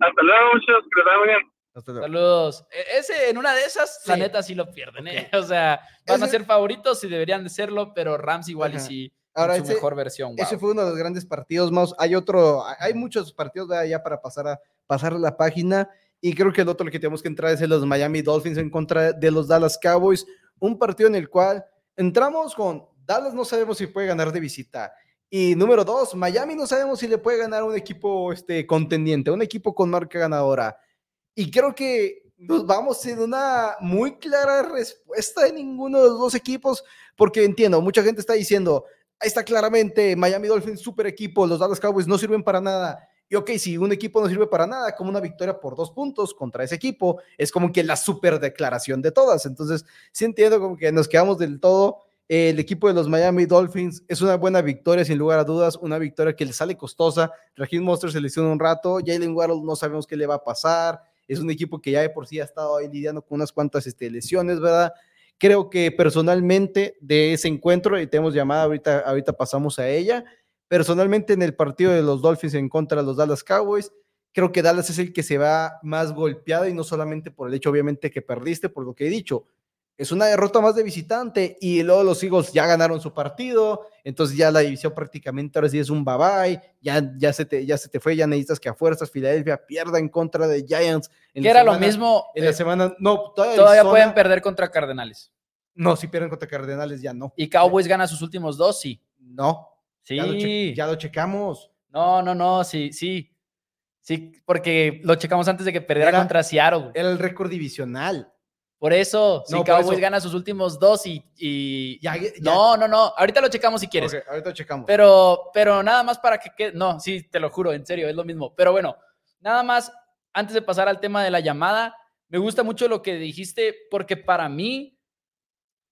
Hasta luego, les bien. Saludos. E, ese, en una de esas, la neta sí lo pierden, ¿eh? O sea, van a ser favoritos y deberían de serlo, pero Rams igual y sí Ahora, su mejor versión. Ese fue uno de los grandes partidos más. Hay otro, hay muchos partidos de allá para pasar a pasar la página. Y creo que el otro que tenemos que entrar es el los Miami Dolphins en contra de los Dallas Cowboys. Un partido en el cual entramos con Dallas, no sabemos si puede ganar de visita. Y número dos, Miami no sabemos si le puede ganar a un equipo este, contendiente, un equipo con marca ganadora. Y creo que nos vamos en una muy clara respuesta de ninguno de los dos equipos, porque entiendo, mucha gente está diciendo, Ahí está claramente Miami Dolphins, super equipo, los Dallas Cowboys no sirven para nada. Y ok, si un equipo no sirve para nada, como una victoria por dos puntos contra ese equipo, es como que la super declaración de todas. Entonces, sí entiendo como que nos quedamos del todo. El equipo de los Miami Dolphins es una buena victoria, sin lugar a dudas, una victoria que le sale costosa. Raheem Monster se lesionó un rato, Jalen Waddle no sabemos qué le va a pasar. Es un equipo que ya de por sí ha estado ahí lidiando con unas cuantas este, lesiones, ¿verdad? Creo que personalmente de ese encuentro, y tenemos llamada, ahorita, ahorita pasamos a ella, personalmente en el partido de los Dolphins en contra de los Dallas Cowboys, creo que Dallas es el que se va más golpeado y no solamente por el hecho obviamente que perdiste, por lo que he dicho, es una derrota más de visitante y luego los Eagles ya ganaron su partido, entonces ya la división prácticamente ahora sí es un bye bye, ya, ya, se, te, ya se te fue, ya necesitas que a fuerzas Filadelfia pierda en contra de Giants. que era lo mismo. En la eh, semana, no, todavía, pueden perder contra Cardenales. No, si pierden contra Cardenales ya no. ¿Y Cowboys gana sus últimos dos? Sí. No. Sí. Ya lo, checamos. No, no, no, sí, sí. Sí, porque lo checamos antes de que perdiera contra Seattle. Era el récord divisional. Por eso, si Cowboys gana sus últimos dos y. No, no, no. Ahorita lo checamos si quieres. ahorita lo checamos. Pero, pero nada más para que. No, sí, te lo juro, en serio, es lo mismo. Pero bueno, nada más, antes de pasar al tema de la llamada, me gusta mucho lo que dijiste, porque para mí,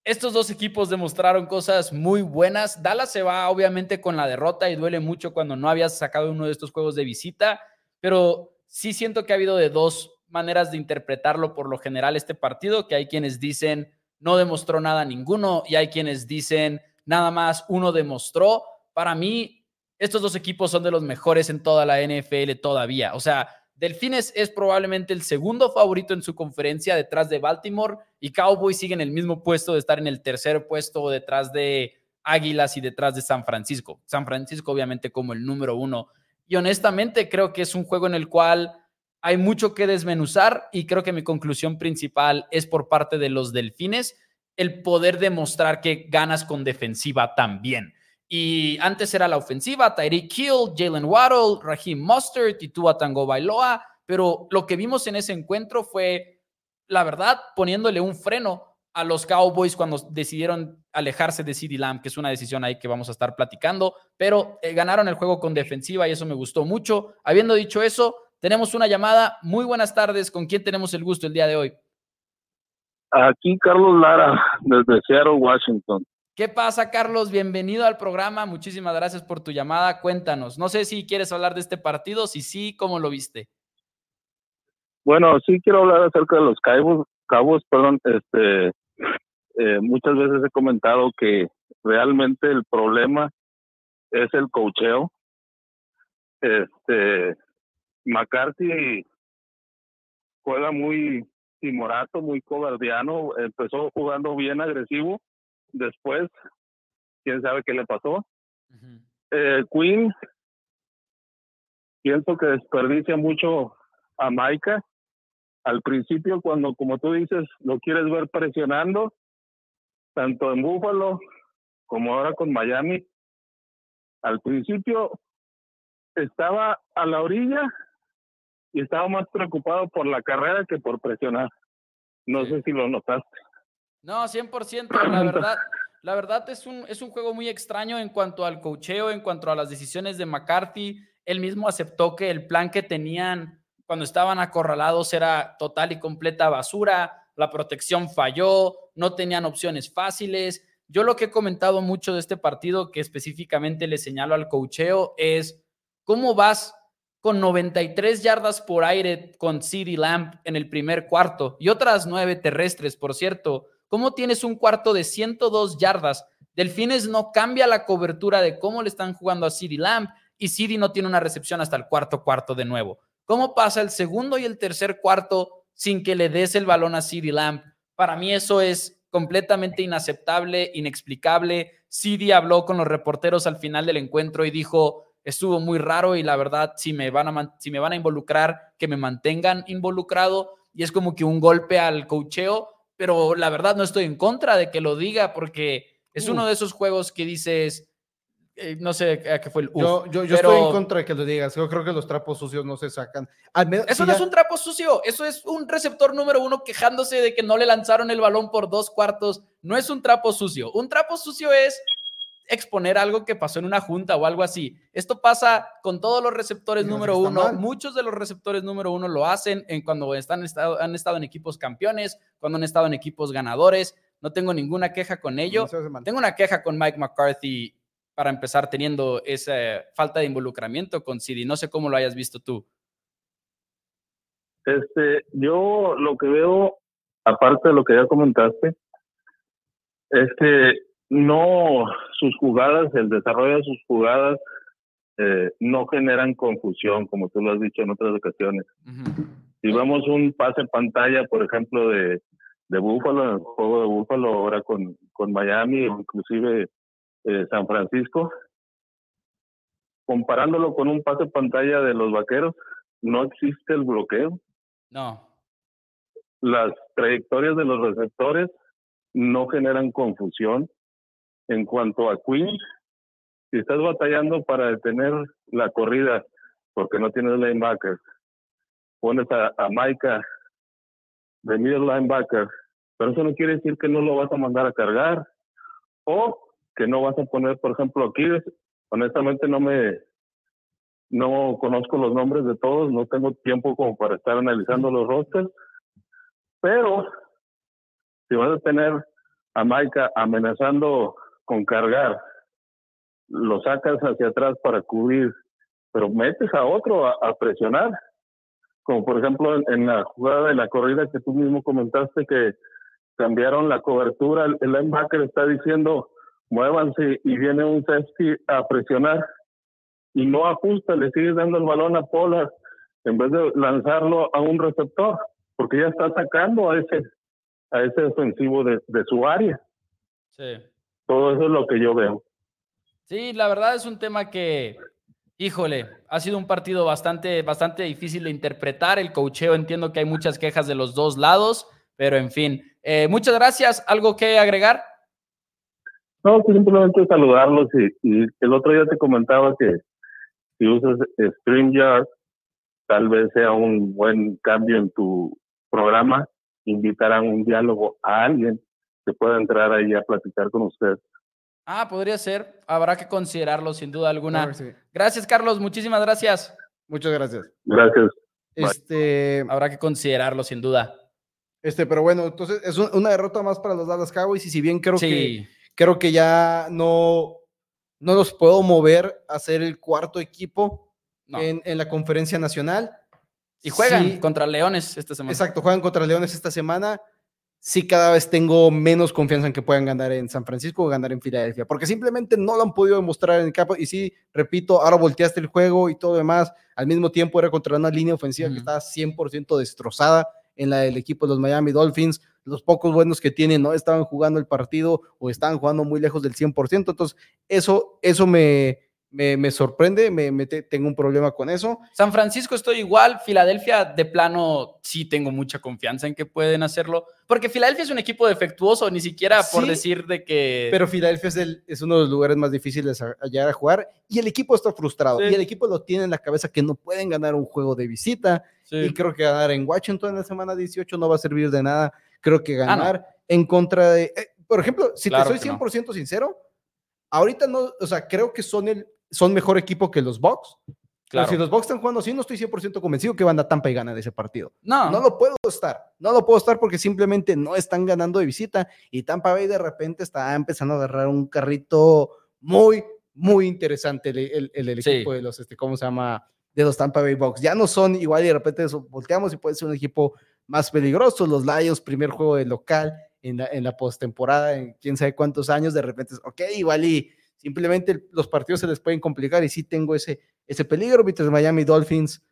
estos dos equipos demostraron cosas muy buenas. Dallas se va, obviamente, con la derrota y duele mucho cuando no habías sacado uno de estos juegos de visita, pero sí siento que ha habido de dos maneras de interpretarlo por lo general este partido, que hay quienes dicen no demostró nada ninguno y hay quienes dicen nada más uno demostró. Para mí, estos dos equipos son de los mejores en toda la NFL todavía. O sea, Delfines es probablemente el segundo favorito en su conferencia detrás de Baltimore y Cowboys sigue en el mismo puesto de estar en el tercer puesto detrás de Águilas y detrás de San Francisco. San Francisco obviamente como el número uno. Y honestamente creo que es un juego en el cual hay mucho que desmenuzar y creo que mi conclusión principal es por parte de los delfines el poder demostrar que ganas con defensiva también. Y antes era la ofensiva, Tyreek Hill, Jalen Waddle, Raheem Mustard y Tua Tango Bailoa, pero lo que vimos en ese encuentro fue, la verdad, poniéndole un freno a los Cowboys cuando decidieron alejarse de CeeDee Lamb, que es una decisión ahí que vamos a estar platicando, pero eh, ganaron el juego con defensiva y eso me gustó mucho. Habiendo dicho eso, tenemos una llamada. Muy buenas tardes. ¿Con quién tenemos el gusto el día de hoy? Aquí Carlos Lara, desde Seattle, Washington. ¿Qué pasa, Carlos? Bienvenido al programa. Muchísimas gracias por tu llamada. Cuéntanos. No sé si quieres hablar de este partido. Si sí, ¿cómo lo viste? Bueno, sí quiero hablar acerca de los cabos. Cabos, perdón. Este, eh, muchas veces he comentado que realmente el problema es el cocheo. Este, McCarthy juega muy timorato, muy cobardiano. Empezó jugando bien agresivo después, quién sabe qué le pasó. eh, Queen, pienso que desperdicia mucho a Maika. Al principio, cuando, como tú dices, lo quieres ver presionando, tanto en Buffalo como ahora con Miami, al principio estaba a la orilla y estaba más preocupado por la carrera que por presionar. No sé si lo notaste. No, 100%. La verdad, la verdad es un, es un juego muy extraño en cuanto al cocheo, en cuanto a las decisiones de McCarthy. Él mismo aceptó que el plan que tenían cuando estaban acorralados era total y completa basura. La protección falló, no tenían opciones fáciles. Yo lo que he comentado mucho de este partido, que específicamente le señalo al cocheo, es cómo vas con 93 yardas por aire con CD Lamp en el primer cuarto y otras nueve terrestres, por cierto ¿Cómo tienes un cuarto de 102 yardas? Delfines no cambia la cobertura de cómo le están jugando a CD Lamb y CD no tiene una recepción hasta el cuarto cuarto de nuevo. ¿Cómo pasa el segundo y el tercer cuarto sin que le des el balón a CD Lamb? Para mí eso es completamente inaceptable, inexplicable. CD habló con los reporteros al final del encuentro y dijo, estuvo muy raro y la verdad, si me van a, si me van a involucrar, que me mantengan involucrado. Y es como que un golpe al cocheo pero la verdad no estoy en contra de que lo diga porque es uno de esos juegos que dices, eh, no sé a qué fue el. yo, yo, estoy en contra de que lo digas. Yo creo que los trapos sucios no se sacan. eso no es un trapo sucio. Eso es un receptor número uno quejándose de que no le lanzaron el balón por dos cuartos. No es un trapo sucio. Un trapo sucio es exponer algo que pasó en una junta o algo así. Esto pasa con todos los receptores número uno. Muchos de los receptores número uno lo hacen en cuando están, han estado en equipos campeones, cuando han estado en equipos ganadores. No tengo ninguna queja con ello. tengo una queja con Mike McCarthy para empezar teniendo esa falta de involucramiento con CD. No sé cómo lo hayas visto tú. Este, yo lo que veo, aparte de lo que ya comentaste, es que no, sus jugadas, el desarrollo de sus jugadas eh, no generan confusión, como tú lo has dicho en otras ocasiones. Si vemos un pase pantalla, por ejemplo, de, de Búfalo, el juego de Búfalo ahora con, con Miami o inclusive eh, San Francisco, comparándolo con un pase pantalla de los vaqueros, no existe el bloqueo. No. Las trayectorias de los receptores no generan confusión. En cuanto a Queen, si estás batallando para detener la corrida porque no tienes linebacker, pones a, a Maika de middle linebacker, pero eso no quiere decir que no lo vas a mandar a cargar o que no vas a poner, por ejemplo, aquí, honestamente no me, no conozco los nombres de todos, no tengo tiempo como para estar analizando los rosters, pero si vas a tener a Maika amenazando con cargar, lo sacas hacia atrás para cubrir, pero metes a otro a, presionar, como por ejemplo en, la jugada de la corrida que tú mismo comentaste que cambiaron la cobertura, el, linebacker está diciendo muévanse y viene un safety a presionar y no ajusta, le sigue dando el balón a Polar en vez de lanzarlo a un receptor, porque ya está atacando a ese a ese defensivo de, de su área. Sí. Todo eso es lo que yo veo. Sí, la verdad es un tema que, híjole, ha sido un partido bastante, bastante difícil de interpretar. El cocheo, entiendo que hay muchas quejas de los dos lados, pero en fin. Eh, muchas gracias. ¿Algo que agregar? No, simplemente saludarlos y, el otro día te comentaba que si usas StreamYard, tal vez sea un buen cambio en tu programa, invitarán un diálogo a alguien que pueda entrar ahí a platicar con usted. Ah, podría ser. Habrá que considerarlo sin duda alguna. Gracias, Carlos. Muchísimas gracias. Muchas gracias. Gracias. Este, habrá que considerarlo sin duda. Este, pero bueno, entonces es un- una derrota más para los Dallas Cowboys y si bien creo que creo que ya no no los puedo mover a ser el cuarto equipo no. en, en la conferencia nacional. y juegan Sí, contra Leones esta semana. Exacto, juegan contra Leones esta semana. Sí, cada vez tengo menos confianza en que puedan ganar en San Francisco o ganar en Filadelfia, porque simplemente no lo han podido demostrar en el campo. Y sí, repito, ahora volteaste el juego y todo demás. Al mismo tiempo era contra una línea ofensiva que estaba 100% destrozada en la del equipo de los Miami Dolphins. Los pocos buenos que tienen no estaban jugando el partido o estaban jugando muy lejos del 100%. Entonces, eso, eso me, me, me sorprende, me, me te- tengo un problema con eso. San Francisco estoy igual, Filadelfia de plano sí tengo mucha confianza en que pueden hacerlo, porque Filadelfia es un equipo defectuoso, ni siquiera por Sí, decir de que... Pero Filadelfia es, el- es uno de los lugares más difíciles a, a llegar a jugar y el equipo está frustrado Sí. y el equipo lo tiene en la cabeza que no pueden ganar un juego de visita Sí. y creo que ganar en Washington en la semana 18 no va a servir de nada. Creo que Ah, no. ganar en contra de, eh, por ejemplo, si Claro te soy no. 100% sincero, ahorita no, o sea, creo que son el son mejor equipo que los Bucks. Pero claro. si los Bucks están jugando así, no estoy 100% convencido que van a Tampa y ganan ese partido. No, No lo puedo estar, no lo puedo estar porque simplemente no están ganando de visita y Tampa Bay de repente está empezando a agarrar un carrito muy, muy interesante el, el- el- el Sí. equipo de los, este, ¿cómo se llama? De los Tampa Bay Bucks. Ya no son igual y de repente eso, volteamos y puede ser un equipo más peligroso. Los Lions, primer juego de local en la, en la postemporada, en quién sabe cuántos años, de repente es, ok, igual y simplemente los partidos se les pueden complicar y sí tengo ese, ese peligro. Mientras Miami Dolphins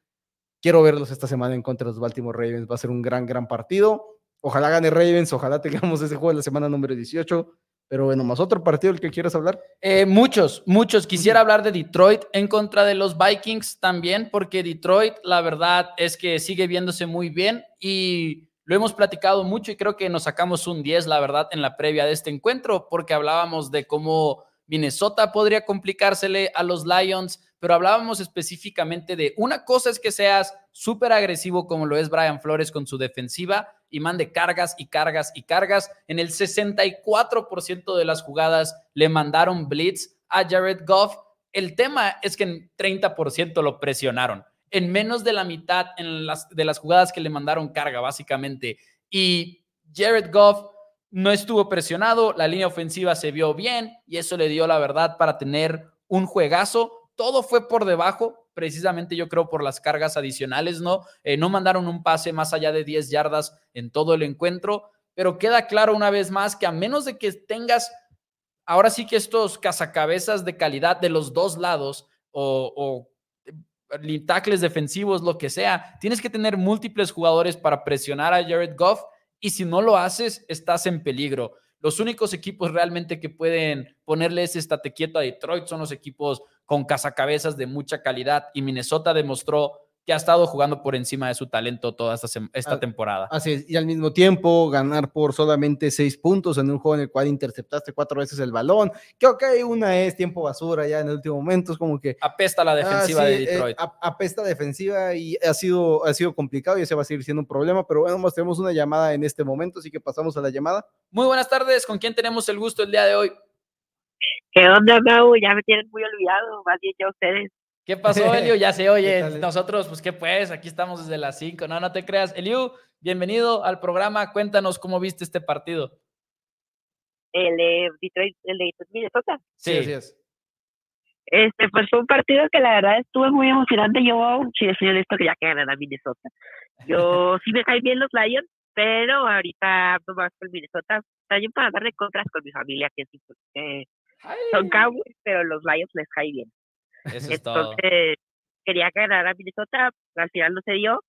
Quiero verlos esta semana en contra de los Baltimore Ravens. Va a ser un gran, gran partido. Ojalá gane Ravens, ojalá tengamos ese juego en la semana número 18. Pero bueno, más otro partido del que quieras hablar. Eh, muchos, muchos. Quisiera hablar de Detroit en contra de los Vikings también, porque Detroit, la verdad es que sigue viéndose muy bien y lo hemos platicado mucho y creo que nos sacamos un 10, la verdad, en la previa de este encuentro, porque hablábamos de cómo Minnesota podría complicársele a los Lions, pero hablábamos específicamente de una cosa es que seas súper agresivo como lo es Brian Flores con su defensiva y mande cargas y cargas y cargas. En el 64% de las jugadas le mandaron blitz a Jared Goff. El tema es que en 30% lo presionaron. En menos de la mitad en las, de las jugadas que le mandaron carga, básicamente. Y Jared Goff no estuvo presionado, la línea ofensiva se vio bien y eso le dio la verdad para tener un juegazo. Todo fue por debajo, precisamente yo creo por las cargas adicionales, ¿no? Eh, no mandaron un pase más allá de 10 yardas en todo el encuentro, pero queda claro una vez más que a menos de que tengas ahora sí que estos cazacabezas de calidad de los dos lados o, o eh, defensivos, lo que sea, tienes que tener múltiples jugadores para presionar a Jared Goff y si no lo haces, estás en peligro. Los únicos equipos realmente que pueden ponerle ese estate quieto a Detroit son los equipos con cazacabezas de mucha calidad y Minnesota demostró que ha estado jugando por encima de su talento toda esta, esta Ah, temporada. Así es, y al mismo tiempo ganar por solamente seis puntos en un juego en el cual interceptaste cuatro veces el balón, que ok, una es tiempo basura ya en el último momento, es como que Apesta la defensiva Ah, sí, de eh, Detroit. ap- apesta defensiva y ha sido, ha sido complicado y ese va a seguir siendo un problema, pero bueno, más tenemos una llamada en este momento, así que pasamos a la llamada. Muy buenas tardes, ¿con quién tenemos el gusto el día de hoy? ¿Qué onda, Mau? Ya me tienen muy olvidado, más bien ya ustedes. ¿Qué pasó, Elio? Ya se oye. ¿Qué tal? Nosotros, pues, ¿qué pues? Aquí estamos desde las 5. No, no te creas. Eliu, bienvenido al programa. Cuéntanos cómo viste este partido. El de Detroit, el de Detroit, Minnesota. Sí, así es. Este, pues fue un partido que la verdad estuvo muy emocionante. Yo, sí, soy honesto que ya que ganan a Minnesota. Yo sí me caen bien los Lions, pero ahorita ando más con Minnesota. También para darle contras con mi familia, que sí, eh, son Cowboys, pero los Lions les cae bien. Entonces, quería ganar a Minnesota, al final no se dio.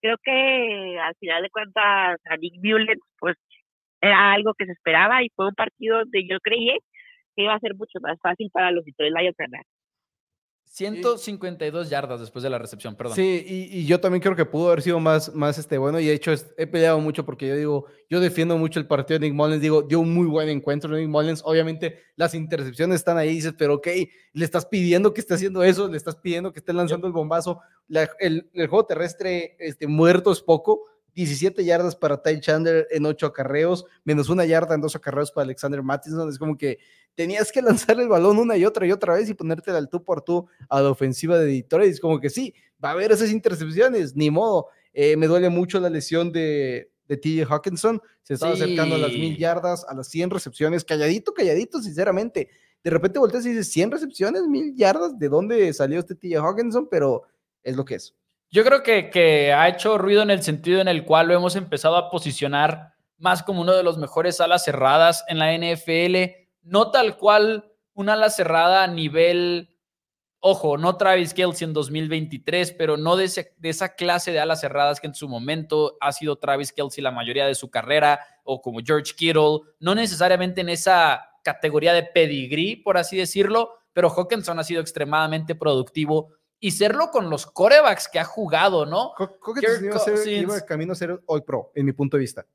Creo que al final de cuentas a Nick Mullens, pues era algo que se esperaba y fue un partido donde yo creí que iba a ser mucho más fácil para los Detroit Lions ganar. 152 yardas después de la recepción, perdón. Sí, y, y yo también creo que pudo haber sido más, más este, bueno, y de hecho es- he peleado mucho porque yo digo, yo defiendo mucho el partido de Nick Mullens, digo, dio un muy buen encuentro Nick Mullens, obviamente las intercepciones están ahí, dices, pero ok, le estás pidiendo que esté haciendo eso, le estás pidiendo que esté lanzando el bombazo, La- el, el juego terrestre este, muerto es poco, 17 yardas para Ty Chandler en 8 acarreos, menos una yarda en dos acarreos para Alexander Mattison, es como que tenías que lanzar el balón una y otra y otra vez y ponerte al tú por tú a la ofensiva de Detroit. Es como que sí, va a haber esas intercepciones, ni modo. Eh, me duele mucho la lesión de, de TJ Hawkinson. Se estaba acercando a las mil yardas, a las 100 recepciones, calladito, calladito, sinceramente. De repente volteas y dices, 100 recepciones, mil yardas, ¿de dónde salió este TJ Hawkinson? Pero es lo que es. Yo creo que, ha hecho ruido en el sentido en el cual lo hemos empezado a posicionar más como uno de los mejores alas cerradas en la NFL, no tal cual un ala cerrada a nivel Ojo, no Travis Kelsey en 2023, pero no de, esa clase de alas cerradas que en su momento ha sido Travis Kelsey la mayoría de su carrera, o como George Kittle, no necesariamente en esa categoría de pedigree, por así decirlo, pero Hawkinson ha sido extremadamente productivo y serlo con los corebacks que ha jugado, ¿no? Hawkinson iba, a camino a ser hoy pro, en mi punto de vista.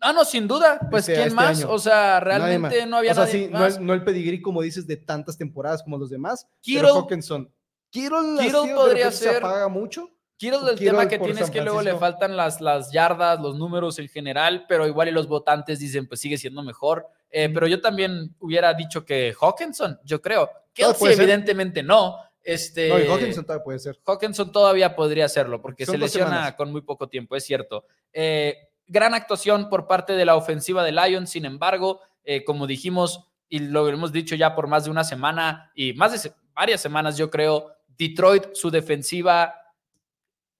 Ah, no, sin duda. Pues, este, ¿quién este más? O sea, realmente no había o sea, sí, No, el, no el pedigrí, como dices, de tantas temporadas como los demás. Kittle, pero Hawkinson. Kittle, Kittle podría ser. Se apaga mucho. Kittle, el tema que tienes es que luego le faltan las, las yardas, los números en general, pero igual y los votantes dicen, pues sigue siendo mejor. Eh, pero yo también hubiera dicho que Hawkinson, yo creo. Kelsey, evidentemente no. Este, no, y Hawkinson todavía puede ser. Hawkinson todavía podría serlo, porque se lesiona con muy poco tiempo, es cierto. Eh, gran actuación por parte de la ofensiva de Lions, sin embargo, eh, como dijimos y lo hemos dicho ya por más de una semana y más de varias semanas, yo creo, Detroit, su defensiva,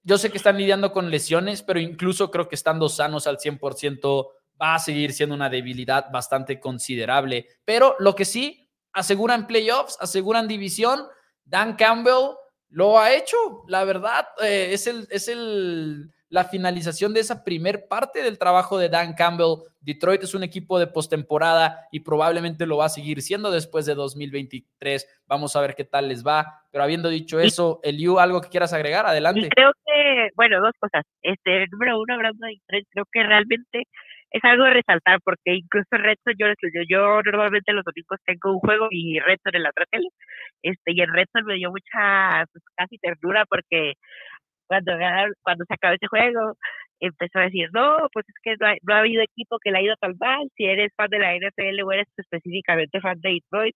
yo sé que están lidiando con lesiones, pero incluso creo que estando sanos al 100% va a seguir siendo una debilidad bastante considerable. Pero lo que sí, aseguran playoffs, aseguran división, Dan Campbell lo ha hecho, la verdad, eh, es, el, es el la finalización de esa primer parte del trabajo de Dan Campbell. Detroit es un equipo de postemporada y probablemente lo va a seguir siendo después de 2023. Vamos a ver qué tal les va. Pero habiendo dicho eso, Eliu, ¿algo que quieras agregar? Adelante. creo que, bueno, dos cosas. Este, número uno, hablando de Detroit, creo que realmente es algo de resaltar porque incluso Redstone, yo, yo, yo normalmente los domingos tengo un juego y Redstone en la otra tele, este, y en Redstone me dio mucha, pues, casi ternura porque cuando, cuando se acabó ese juego, empezó a decir, no, pues es que no ha, habido equipo que le ha ido tan mal, si eres fan de la NFL o eres específicamente fan de Detroit,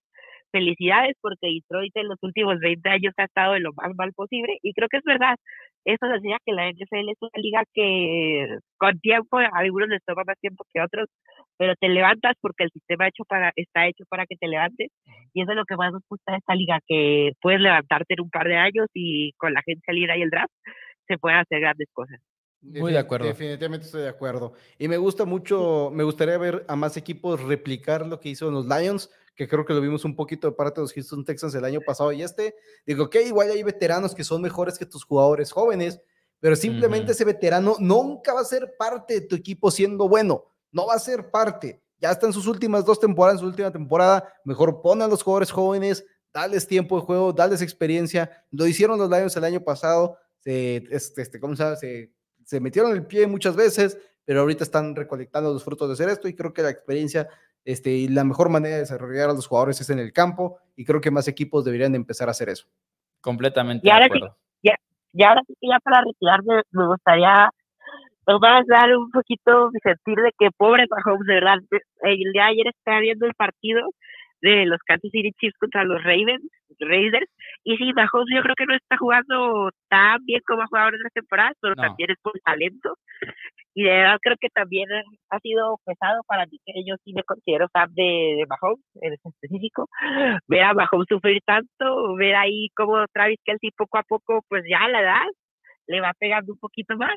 felicidades porque Detroit en los últimos 20 años ha estado de lo más mal posible y creo que es verdad. Eso decía que la NFL es una liga que con tiempo, a algunos les toma más tiempo que a otros, pero te levantas porque el sistema hecho para, está hecho para que te levantes y eso es lo que más nos gusta de esta liga, que puedes levantarte en un par de años y con la gente salir ahí el draft se pueden hacer grandes cosas. Muy de acuerdo. Definitivamente estoy de acuerdo. Y me gusta mucho, me gustaría ver a más equipos replicar lo que hizo los Lions, que creo que lo vimos un poquito de parte de los Houston Texans el año pasado y este. Digo, que igual hay veteranos que son mejores que tus jugadores jóvenes, pero simplemente ese veterano nunca va a ser parte de tu equipo siendo bueno. No va a ser parte. Ya está en sus últimas dos temporadas, en su última temporada. Mejor pon a los jugadores jóvenes, dales tiempo de juego, dales experiencia. Lo hicieron los Lions el año pasado se, este, este, ¿cómo se, se, metieron el pie muchas veces, pero ahorita están recolectando los frutos de hacer esto y creo que la experiencia este, y la mejor manera de desarrollar a los jugadores es en el campo y creo que más equipos deberían empezar a hacer eso. Completamente. Y ahora, de acuerdo. Sí, ya, ahora sí que ya para retirarme me gustaría nos a dar un poquito de sentir de que pobre Mahomes, de verdad, el día de ayer estaba viendo el partido de los Kansas City Chiefs contra los Ravens, Raiders. Y sí, Mahomes yo creo que no está jugando tan bien como ha jugado en otras temporadas, pero también es por talento. Y de verdad creo que también ha sido pesado para mí, que yo sí me considero fan de, de Mahomes en específico. Ver a Mahomes sufrir tanto, ver ahí como Travis Kelsey poco a poco, pues ya a la edad le va pegando un poquito más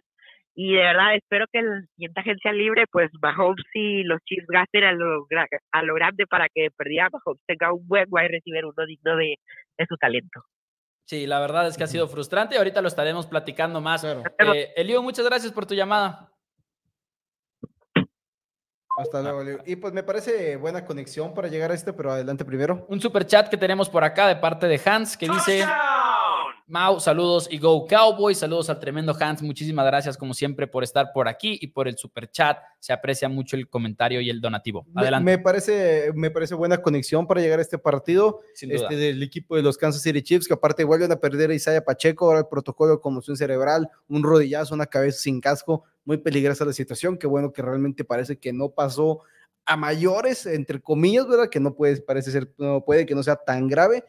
y de verdad espero que la siguiente agencia libre, pues Mahomes y los Chiefs gasten a lo, a lo grande para que perdía Mahomes tenga un buen wide receiver, uno digno de, de, su talento. Sí, la verdad es que ha sido frustrante y ahorita lo estaremos platicando más. Eh, Elio, muchas gracias por tu llamada. Hasta luego, Elio. Y pues me parece buena conexión para llegar a este, pero adelante primero. Un super chat que tenemos por acá de parte de Hans que dice... Mau, saludos y Go Cowboys, saludos al tremendo Hans, muchísimas gracias como siempre por estar por aquí y por el super chat, se aprecia mucho el comentario y el donativo. Adelante. Me, parece, me parece buena conexión para llegar a este partido este, del equipo de los Kansas City Chiefs, que aparte vuelven a perder a Isaiah Pacheco, ahora el protocolo de conmoción cerebral, un rodillazo, una cabeza sin casco, muy peligrosa la situación, qué bueno que realmente parece que no pasó a mayores, entre comillas, ¿verdad? Que no puede, parece ser, no puede que no sea tan grave,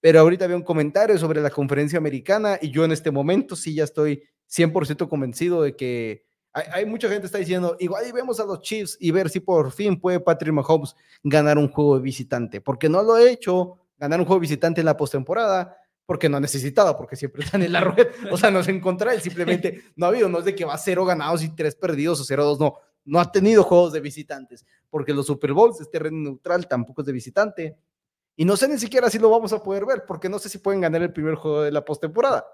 pero ahorita había un comentario sobre la conferencia americana y yo en este momento sí ya estoy 100% convencido de que Hay, mucha gente está diciendo, igual y vemos a los Chiefs y ver si por fin puede Patrick Mahomes ganar un juego de visitante, porque no lo ha hecho, ganar un juego de visitante en la postemporada, porque no ha necesitado, porque siempre están en la red, o sea, no se encontrará, él simplemente no ha habido, no es de que va cero ganados y tres perdidos o cero dos, no, no ha tenido juegos de visitantes, porque los Super Bowls es terreno neutral, tampoco es de visitante, y no sé ni siquiera si lo vamos a poder ver, porque no sé si pueden ganar el primer juego de la postemporada.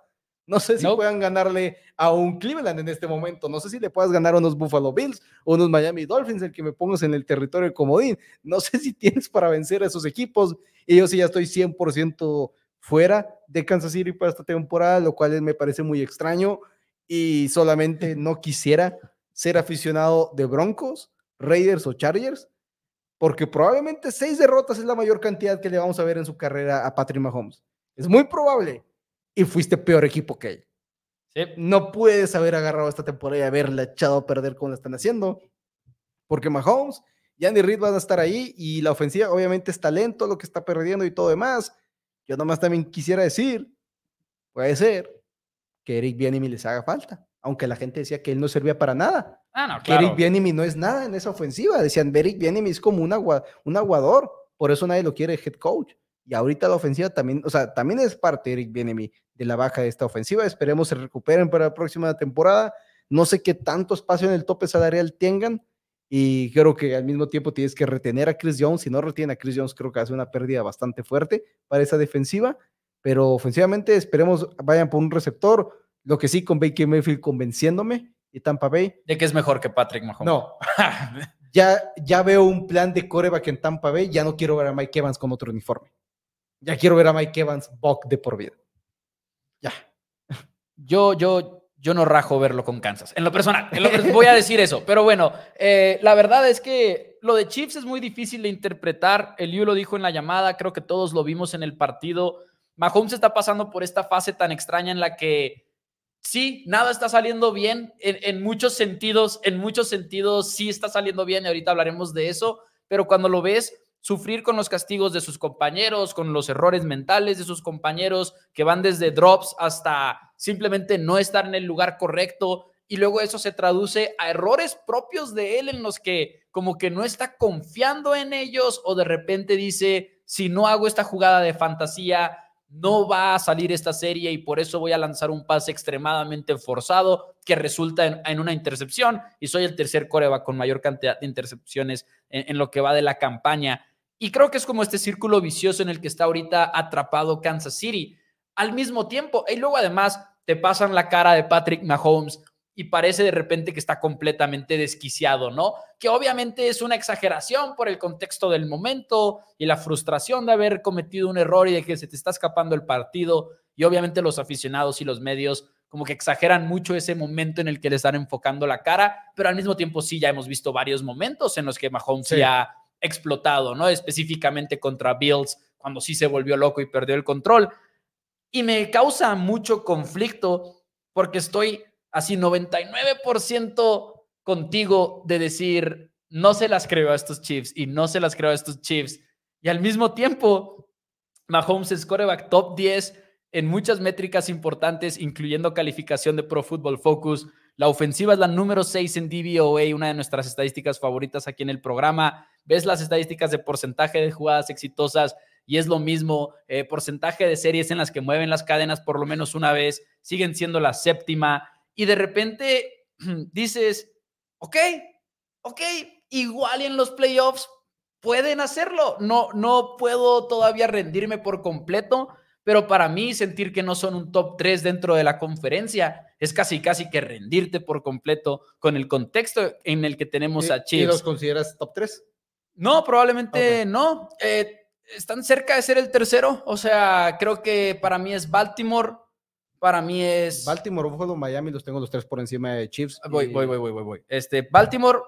No sé si No. puedan ganarle a un Cleveland en este momento. No sé si le puedas ganar a unos Buffalo Bills o unos Miami Dolphins, el que me pongas en el territorio de comodín. No sé si tienes para vencer a esos equipos. Y yo sí ya estoy 100% fuera de Kansas City para esta temporada, lo cual me parece muy extraño. Y solamente no quisiera ser aficionado de Broncos, Raiders o Chargers, porque probablemente seis derrotas es la mayor cantidad que le vamos a ver en su carrera a Patrick Mahomes. Es muy probable. Y fuiste peor equipo que él. Sí. No puedes haber agarrado esta temporada y haberla echado a perder como la están haciendo. Porque Mahomes y Andy Reid van a estar ahí y la ofensiva obviamente es talento lo que está perdiendo y todo demás. Yo nomás también quisiera decir, puede ser que Eric Bieniemy les haga falta, aunque la gente decía que él no servía para nada. Ah, no, claro. Eric Bieniemy no es nada en esa ofensiva. Decían, Eric Bieniemy es como un, agua, un aguador, por eso nadie lo quiere head coach. Y ahorita la ofensiva también, o sea, también es parte Eric Bieniemy de la baja de esta ofensiva. Esperemos se recuperen para la próxima temporada. No sé qué tanto espacio en el tope salarial tengan. Y creo que al mismo tiempo tienes que retener a Chris Jones. Si no retiene a Chris Jones, creo que hace una pérdida bastante fuerte para esa defensiva. Pero ofensivamente esperemos vayan por un receptor. Lo que sí con Baker Mayfield convenciéndome y Tampa Bay. De que es mejor que Patrick Mahomes. No, ya, ya veo un plan de coreback en Tampa Bay. Ya no quiero ver a Mike Evans con otro uniforme. Ya quiero ver a Mike Evans Buck de por vida. Ya. yo, yo, yo no rajo verlo con Kansas. En lo personal, en lo pers- voy a decir eso. Pero bueno, eh, la verdad es que lo de Chiefs es muy difícil de interpretar. Eliu lo dijo en la llamada, creo que todos lo vimos en el partido. Mahomes está pasando por esta fase tan extraña en la que sí, nada está saliendo bien en, muchos sentidos, en muchos sentidos sí está saliendo bien y ahorita hablaremos de eso, pero cuando lo ves sufrir con los castigos de sus compañeros, con los errores mentales de sus compañeros, que van desde drops hasta simplemente no estar en el lugar correcto, y luego eso se traduce a errores propios de él en los que como que no está confiando en ellos o de repente dice, si no hago esta jugada de fantasía, no va a salir esta serie y por eso voy a lanzar un pase extremadamente forzado que resulta en, una intercepción y soy el tercer coreback con mayor cantidad de intercepciones en, en lo que va de la campaña. Y creo que es como este círculo vicioso en el que está ahorita atrapado Kansas City. Al mismo tiempo, y luego además te pasan la cara de Patrick Mahomes y parece de repente que está completamente desquiciado, ¿no? Que obviamente es una exageración por el contexto del momento y la frustración de haber cometido un error y de que se te está escapando el partido. Y obviamente los aficionados y los medios como que exageran mucho ese momento en el que le están enfocando la cara, pero al mismo tiempo sí ya hemos visto varios momentos en los que Mahomes Sí. ya ha explotado, ¿no? Específicamente contra Bills, cuando sí se volvió loco y perdió el control. Y me causa mucho conflicto porque estoy así 99% contigo de decir, no se las creo a estos Chiefs y no se las creo a estos Chiefs. Y al mismo tiempo, Mahomes es quarterback top 10 en muchas métricas importantes, incluyendo calificación de Pro Football Focus. La ofensiva es la número 6 en DVOA, una de nuestras estadísticas favoritas aquí en el programa. Ves las estadísticas de porcentaje de jugadas exitosas y es lo mismo, eh, porcentaje de series en las que mueven las cadenas por lo menos una vez, siguen siendo la séptima. Y de repente dices, ok, ok, igual y en los playoffs pueden hacerlo. No, no puedo todavía rendirme por completo, pero para mí sentir que no son un top 3 dentro de la conferencia es casi, casi que rendirte por completo con el contexto en el que tenemos ¿Y- a ¿Y los Chiefs. consideras top 3? No, probablemente no. Eh, están cerca de ser el tercero. O sea, creo que para mí es Baltimore. Para mí es. Baltimore, Buffalo, Miami, los tengo los tres por encima de Chiefs. Voy, y- voy, voy, voy, voy, voy. Este, Baltimore,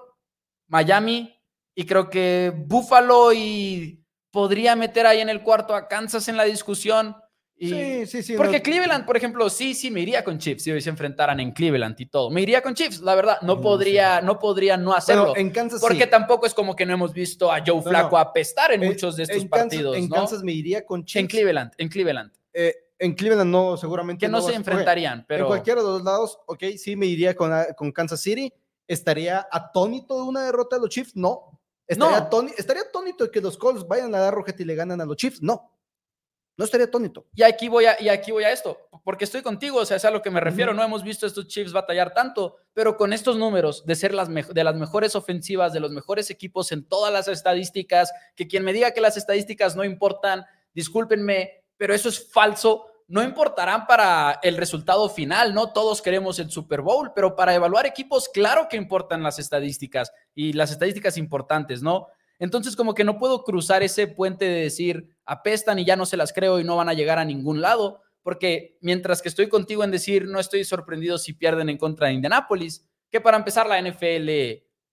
Miami, y creo que Buffalo y podría meter ahí en el cuarto a Kansas en la discusión. Y, Sí, sí, sí. porque no- Cleveland, por ejemplo, sí, sí, me iría con Chiefs si hoy se enfrentaran en Cleveland y todo. Me iría con Chiefs, la verdad. No No podría, no podría no hacerlo. Bueno, en Kansas porque sí. tampoco es como que no hemos visto a Joe Flaco no. apestar en Eh, muchos de estos en Kansas- partidos. En ¿no? Kansas me iría con Chiefs. en Cleveland, en Cleveland. Eh, en Cleveland no, seguramente Que no, se enfrentarían, pero. En cualquiera de los lados, ok, sí me iría con, con Kansas City. ¿Estaría atónito de una derrota de los Chiefs? No. ¿Estaría, No. ¿Estaría atónito de que los Colts vayan a dar rojete y le ganan a los Chiefs? No. No estaría atónito. Y aquí voy a, y aquí voy a esto, porque estoy contigo, o sea, es a lo que me refiero. No hemos visto a estos Chiefs batallar tanto, pero con estos números de ser las de las mejores ofensivas, de los mejores equipos en todas las estadísticas, que quien me diga que las estadísticas no importan, discúlpenme, pero eso es falso. No importarán para el resultado final, no todos queremos el Super Bowl, pero para evaluar equipos, claro que importan las estadísticas y las estadísticas importantes, ¿no? Entonces, como que no puedo cruzar ese puente de decir apestan y ya no se las creo y no van a llegar a ningún lado, porque mientras que estoy contigo en decir no estoy sorprendido si pierden en contra de Indianapolis, que para empezar la NFL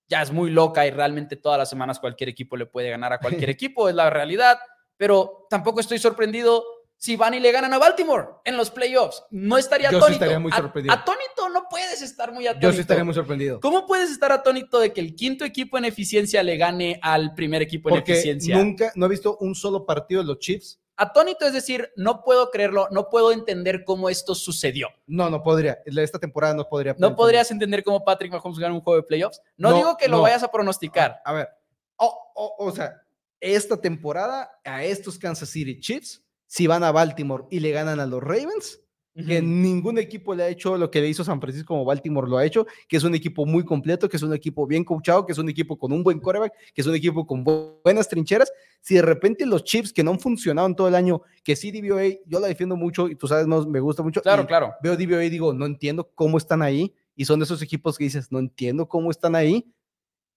ya es muy loca y realmente todas las semanas cualquier equipo le puede ganar a cualquier equipo, es la realidad, pero tampoco estoy sorprendido si van y le ganan a Baltimore en los playoffs. No estaría Yo sí atónito. estaría muy A- sorprendido. Atónito no puedes estar muy atónito. Yo sí estaría muy sorprendido. ¿Cómo puedes estar atónito de que el quinto equipo en eficiencia le gane al primer equipo en eficiencia? nunca, no he visto un solo partido de los Chiefs. Atónito es decir, no puedo creerlo, no puedo entender cómo esto sucedió. No, no podría. Esta temporada no podría. No podrías entender cómo Patrick Mahomes gana un juego de playoffs. No, No, digo que lo no. vayas a pronosticar. A ver, o, o- o sea, esta temporada a estos Kansas City Chiefs, si van a Baltimore y le ganan a los Ravens, que ningún equipo le ha hecho lo que le hizo San Francisco como Baltimore lo ha hecho, que es un equipo muy completo, que es un equipo bien coachado, que es un equipo con un buen quarterback, que es un equipo con bu- buenas trincheras. Si de repente los Chiefs que no han funcionado en todo el año, que sí DVOA, yo la defiendo mucho y tú sabes, no, me gusta mucho. Claro, claro. Veo DVOA y digo, no entiendo cómo están ahí. Y son de esos equipos que dices, no entiendo cómo están ahí.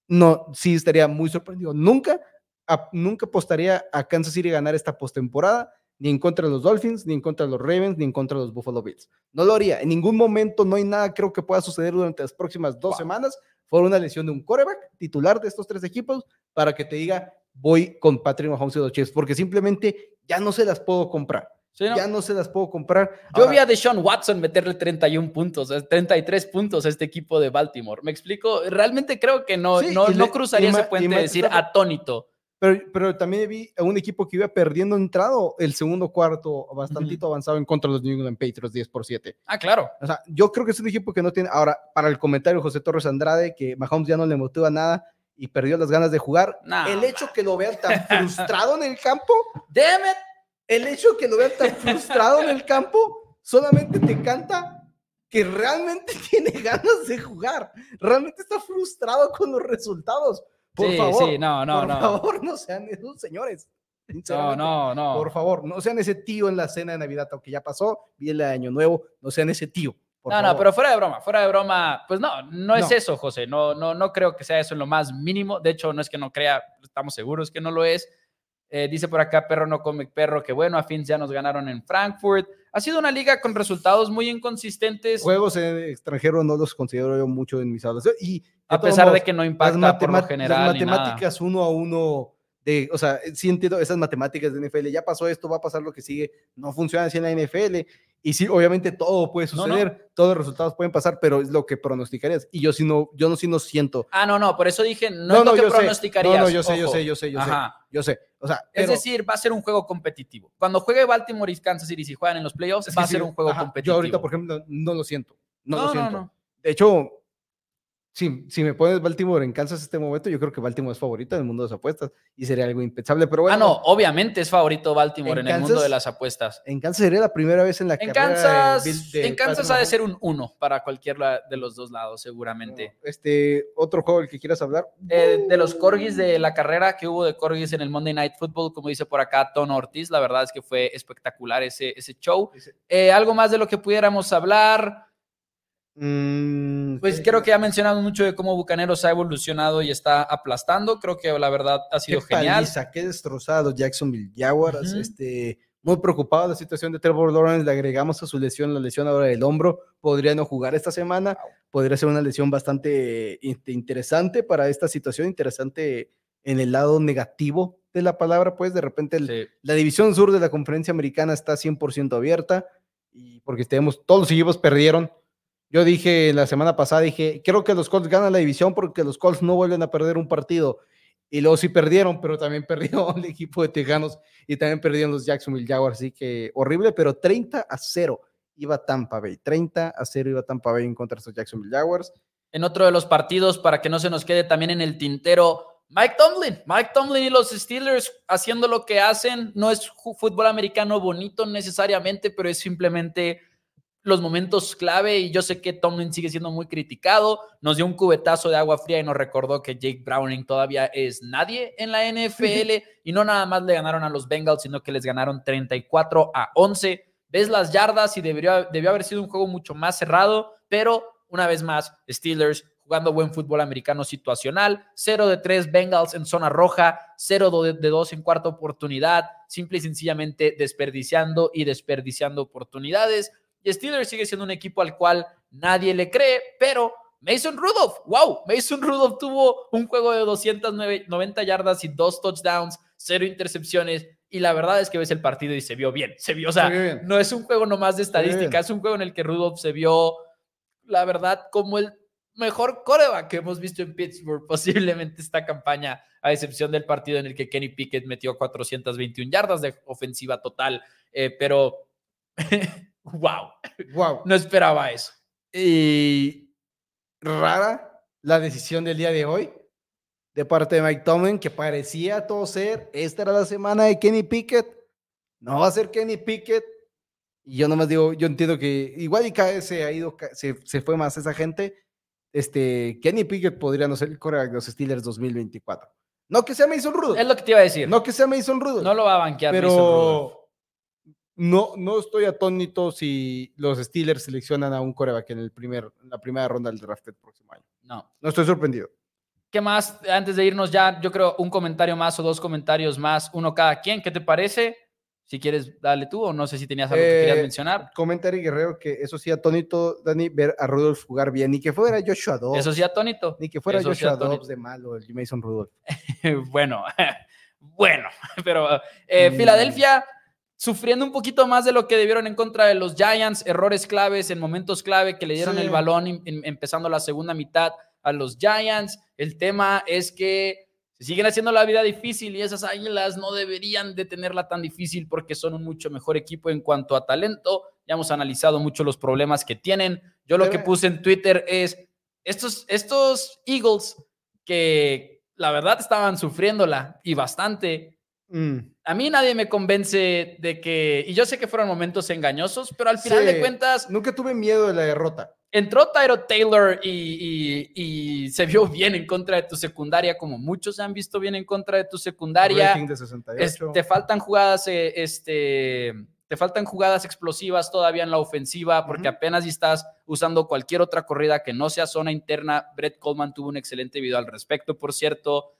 No, sí estaría muy sorprendido. Nunca, a- nunca apostaría a Kansas City ganar esta postemporada, ni en contra de los Dolphins, ni en contra de los Ravens, ni en contra de los Buffalo Bills. No lo haría. En ningún momento no hay nada, creo que pueda suceder durante las próximas dos Wow. semanas. Fue una lesión de un quarterback titular de estos tres equipos para que te diga, voy con Patrick Mahomes y los Chiefs, porque simplemente ya no se las puedo comprar. Sí, ¿no? Ya no se las puedo comprar. Yo Ahora, vi a Deshaun Watson meterle 31 puntos, eh, 33 puntos a este equipo de Baltimore. ¿Me explico? Realmente creo que no, Sí, no, no le- cruzaría ese puente de decir atónito. Pero, pero también vi a un equipo que iba perdiendo entrado el segundo cuarto, bastantito avanzado en contra de los New England Patriots, 10 por 7. Ah, claro. O sea, yo creo que es un equipo que no tiene. Ahora, para el comentario José Torres Andrade, que Mahomes ya no le motiva nada y perdió las ganas de jugar, el hecho que lo vean tan frustrado en el campo, Damn it. el hecho que lo vean tan frustrado en el campo, solamente te canta que realmente tiene ganas de jugar. Realmente está frustrado con los resultados. Por Sí, favor. sí, no, no, por no. favor, no sean esos señores. No, no, no. Por favor, no sean ese tío en la cena de Navidad, aunque ya pasó, viene el año nuevo, no sean ese tío. por no, no, pero fuera de broma, fuera de broma, pues no, no es eso, José. No, no, no creo que sea eso en lo más mínimo. De hecho, no es que no crea, estamos seguros que no lo es. Eh, dice por acá, perro no come perro, que bueno, a fin ya nos ganaron en Frankfurt. Ha sido una liga con resultados muy inconsistentes, Juegos en extranjero no los considero yo mucho en mis aulas. Y a pesar de que no impacta por lo general. las ni nada. matemáticas uno a uno de, o sea, sí entiendo esas matemáticas de NFL, ya pasó esto, va a pasar lo que sigue, no funciona así en la NFL. Y sí, obviamente todo puede No, no. suceder, todos los resultados pueden pasar, pero es lo que pronosticarías. Y yo sí no, yo no sí no siento. Ah, no, no, por eso dije, no, es lo que sé. pronosticarías. No, no, yo sé, yo sé, yo sé, yo sé. Ajá. Yo sé. O sea, Es decir, va a ser un juego competitivo. Cuando juegue Baltimore y Kansas City, si juegan en los playoffs, Es va a ser un juego ajá, competitivo. Yo ahorita, por ejemplo, no lo siento. No, No, lo no, siento. no. De hecho, si, si me pones Baltimore en Kansas este momento, yo creo que Baltimore es favorito en el mundo de las apuestas y sería algo impensable. Pero bueno, ah, no, obviamente es favorito Baltimore En en, el mundo Kansas- de las apuestas. en Kansas sería la primera vez en la En carrera Kansas, de en Kansas ha de ser un 1 para cualquiera de los dos lados, seguramente. Este, otro juego del que quieras hablar. Eh, de los corgis de la carrera que hubo de corgis en el Monday Night Football, como dice por acá Tono Ortiz, la verdad es que fue espectacular ese, ese show. Eh, algo más de lo que pudiéramos hablar. Mm, Pues creo que ha mencionado mucho de cómo Bucaneros ha evolucionado y está aplastando. Creo que la verdad ha qué sido genial. paliza, qué destrozado Jacksonville Jaguars. Ujú. este, muy preocupado de la situación de Trevor Lawrence. Le agregamos a su lesión la lesión ahora del hombro. Podría no jugar esta semana. Podría ser una lesión bastante este, interesante para esta situación. Interesante en el lado negativo de la palabra. Pues de repente el- Sí. la división sur de la conferencia americana está 100% abierta. Y porque tenemos, todos los equipos perdieron. Yo dije la semana pasada, dije, creo que los Colts ganan la división porque los Colts no vuelven a perder un partido. Y luego sí perdieron, pero también perdió el equipo de Tejanos y también perdieron los Jacksonville Jaguars. Así que horrible, pero 30 a 0 iba Tampa Bay. 30 a 0 iba Tampa Bay en contra de estos Jacksonville Jaguars. en otro de los partidos para que no se nos quede también en el tintero. Mike Tomlin, Mike Tomlin y los Steelers haciendo lo que hacen. No es fútbol americano bonito necesariamente, pero es simplemente los momentos clave y yo sé que Tomlin sigue siendo muy criticado. Nos dio un cubetazo de agua fría y nos recordó que Jake Browning todavía es nadie en la NFL y no nada más le ganaron a los Bengals, sino que les ganaron 34 a 11. Ves las yardas y debió, debió haber sido un juego mucho más cerrado, pero una vez más, Steelers jugando buen fútbol americano situacional, 0 de 3 Bengals en zona roja, 0 de 2 en cuarta oportunidad, simple y sencillamente desperdiciando y desperdiciando oportunidades. Y Steelers sigue siendo un equipo al cual nadie le cree, pero Mason Rudolph, wow, Mason Rudolph tuvo un juego de 290 yardas y dos touchdowns, cero intercepciones. Y la verdad es que ves el partido y se vio bien, se vio, o sea, no es un juego nomás de estadística, es un juego en el que Rudolph se vio la verdad, como el mejor coreback que hemos visto en Pittsburgh, posiblemente esta campaña, a excepción del partido en el que Kenny Pickett metió 421 yardas de ofensiva total, eh, pero wow, wow, no esperaba eso. Y rara la decisión del día de hoy de parte de Mike Tomlin, que parecía todo ser, esta era la semana de Kenny Pickett, no va a ser Kenny Pickett, y yo nomás digo, yo entiendo que igual y cada vez se ha ido, se, se fue más esa gente. Este, Kenny Pickett podría no ser el coreback de los Steelers 2024. No que sea Mason Rudolph. Es lo que te iba a decir. No que sea Mason Rudolph. No lo va a banquear pero No, no estoy atónito si los Steelers seleccionan a un coreback en, el primer, en la primera ronda del draft el próximo año. No. No estoy sorprendido. ¿Qué más? Antes de irnos ya, yo creo un comentario más o dos comentarios más, uno cada quien. ¿Qué te parece? Si quieres, dale tú, o no sé si tenías algo que querías eh, mencionar. Comentario Guerrero que eso sí, atónito, Dani, ver a Rudolph jugar bien, ni que fuera Joshua Dobbs. Eso sí, atónito. Ni que fuera Joshua Dobbs de malo, el Mason Rudolph. bueno, bueno, pero eh, mm. Filadelfia sufriendo un poquito más de lo que debieron en contra de los Giants, errores claves en momentos clave que le dieron el balón empezando la segunda mitad a los Giants. El tema es que se siguen haciendo la vida difícil y esas águilas no deberían de tenerla tan difícil porque son un mucho mejor equipo en cuanto a talento. Ya hemos analizado mucho los problemas que tienen. Yo lo que puse en Twitter es, estos, estos Eagles que la verdad estaban sufriéndola y bastante. Mm. A mí nadie me convence de que, y yo sé que fueron momentos engañosos, pero al final de cuentas... Nunca tuve miedo de la derrota entró Tyro Taylor y, se vio bien en contra de tu secundaria, como muchos se han visto bien en contra de tu secundaria. te faltan jugadas, eh, este, te faltan jugadas explosivas todavía en la ofensiva, porque apenas estás usando cualquier otra corrida que no sea zona interna. Brett Coleman tuvo un excelente video al respecto, por cierto.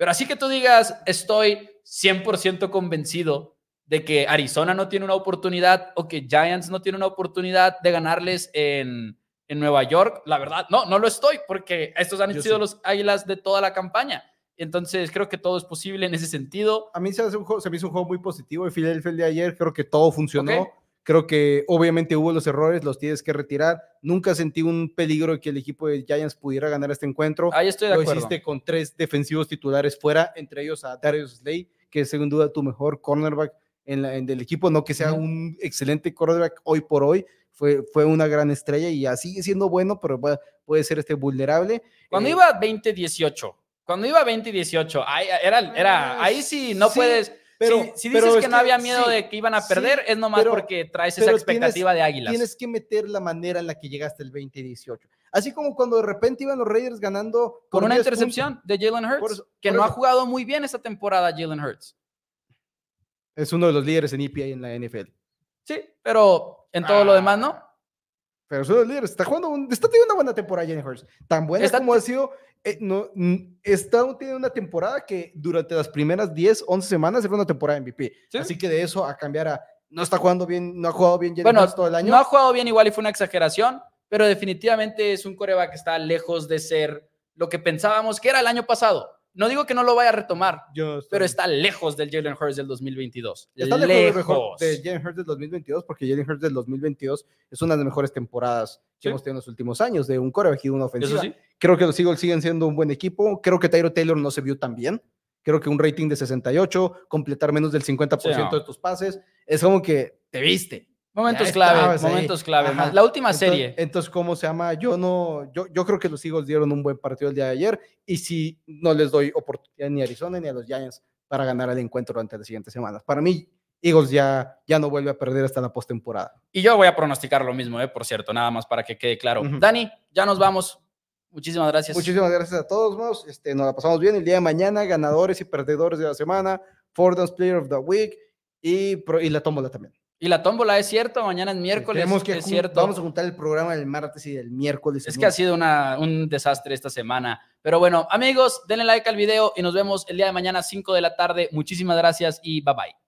Pero así que tú digas, estoy 100% convencido de que Arizona no tiene una oportunidad o que Giants no tiene una oportunidad de ganarles en, en Nueva York, la verdad, no, no lo estoy, porque estos han sido los águilas de toda la campaña. Entonces, creo que todo es posible en ese sentido. A mí se, hace un juego, se me hizo un juego muy positivo. El Philadelphia de ayer, creo que todo funcionó. Creo que obviamente hubo los errores, los tienes que retirar. Nunca sentí un peligro de que el equipo de Giants pudiera ganar este encuentro. Ahí estoy de Lo acuerdo. hiciste con tres defensivos titulares fuera, entre ellos a Darius Slay, que es sin duda tu mejor cornerback en, la, en el equipo. No que sea un excelente cornerback hoy por hoy, fue, fue una gran estrella y sigue siendo bueno, pero puede, ser este vulnerable. Cuando eh, iba 20-18, cuando iba 20-18, ahí, era, era, ahí sí no puedes... Pero, si, dices que no había miedo de que iban a perder, es nomás porque traes esa expectativa de águilas. Tienes que meter la manera en la que llegaste el 2018. Así como cuando de repente iban los Raiders ganando. Con una intercepción de Jalen Hurts, que no ha jugado muy bien esta temporada Jalen Hurts. Es uno de los líderes en EPA en la NFL. Sí, pero en todo lo demás, ¿no? Pero son los líderes. Está jugando, está teniendo una buena temporada Jenny Hurts. Tan buena como ha sido. Eh, no, está teniendo una temporada que durante las primeras 10, 11 semanas era una temporada MVP. Así que de eso a cambiar a. No está jugando bien, no ha jugado bien Jenny Hurts todo el año. No ha jugado bien igual y fue una exageración, pero definitivamente es un coreback que está lejos de ser lo que pensábamos que era el año pasado. No digo que no lo vaya a retomar, pero está lejos del Jalen Hurts del 2022. Está lejos, de Jalen Hurts del 2022 porque Jalen Hurts del 2022 es una de las mejores temporadas que hemos tenido en los últimos años de un coreback y una ofensiva. Creo que los Eagles siguen siendo un buen equipo. Creo que Tyro Taylor no se vio tan bien. Creo que un rating de 68, completar menos del 50% de tus pases, es como que te viste. Momentos clave, ahí. momentos clave. Ajá. La última Entonces- serie. Entonces, ¿cómo se llama? Yo no, yo, yo creo que los Eagles dieron un buen partido el día de ayer y si no les doy oportunidad ni a Arizona ni a los Giants para ganar el encuentro durante las siguientes semanas. Para mí, Eagles ya, ya no vuelve a perder hasta la postemporada. Y yo voy a pronosticar lo mismo, eh, por cierto, nada más para que quede claro. Dani, ya nos vamos. Muchísimas gracias. Muchísimas gracias a todos, modos. Este, nos la pasamos bien el día de mañana, ganadores y perdedores de la semana, Four Downs Player of the Week y, pro- y la tómbola también. Y la tómbola es cierto, mañana es miércoles. Tenemos que es cierto. Vamos a juntar el programa del martes y del miércoles. Es que ha sido una- un desastre esta semana. Pero bueno, amigos, denle like al video y nos vemos el día de mañana, 5 de la tarde. Muchísimas gracias y bye bye.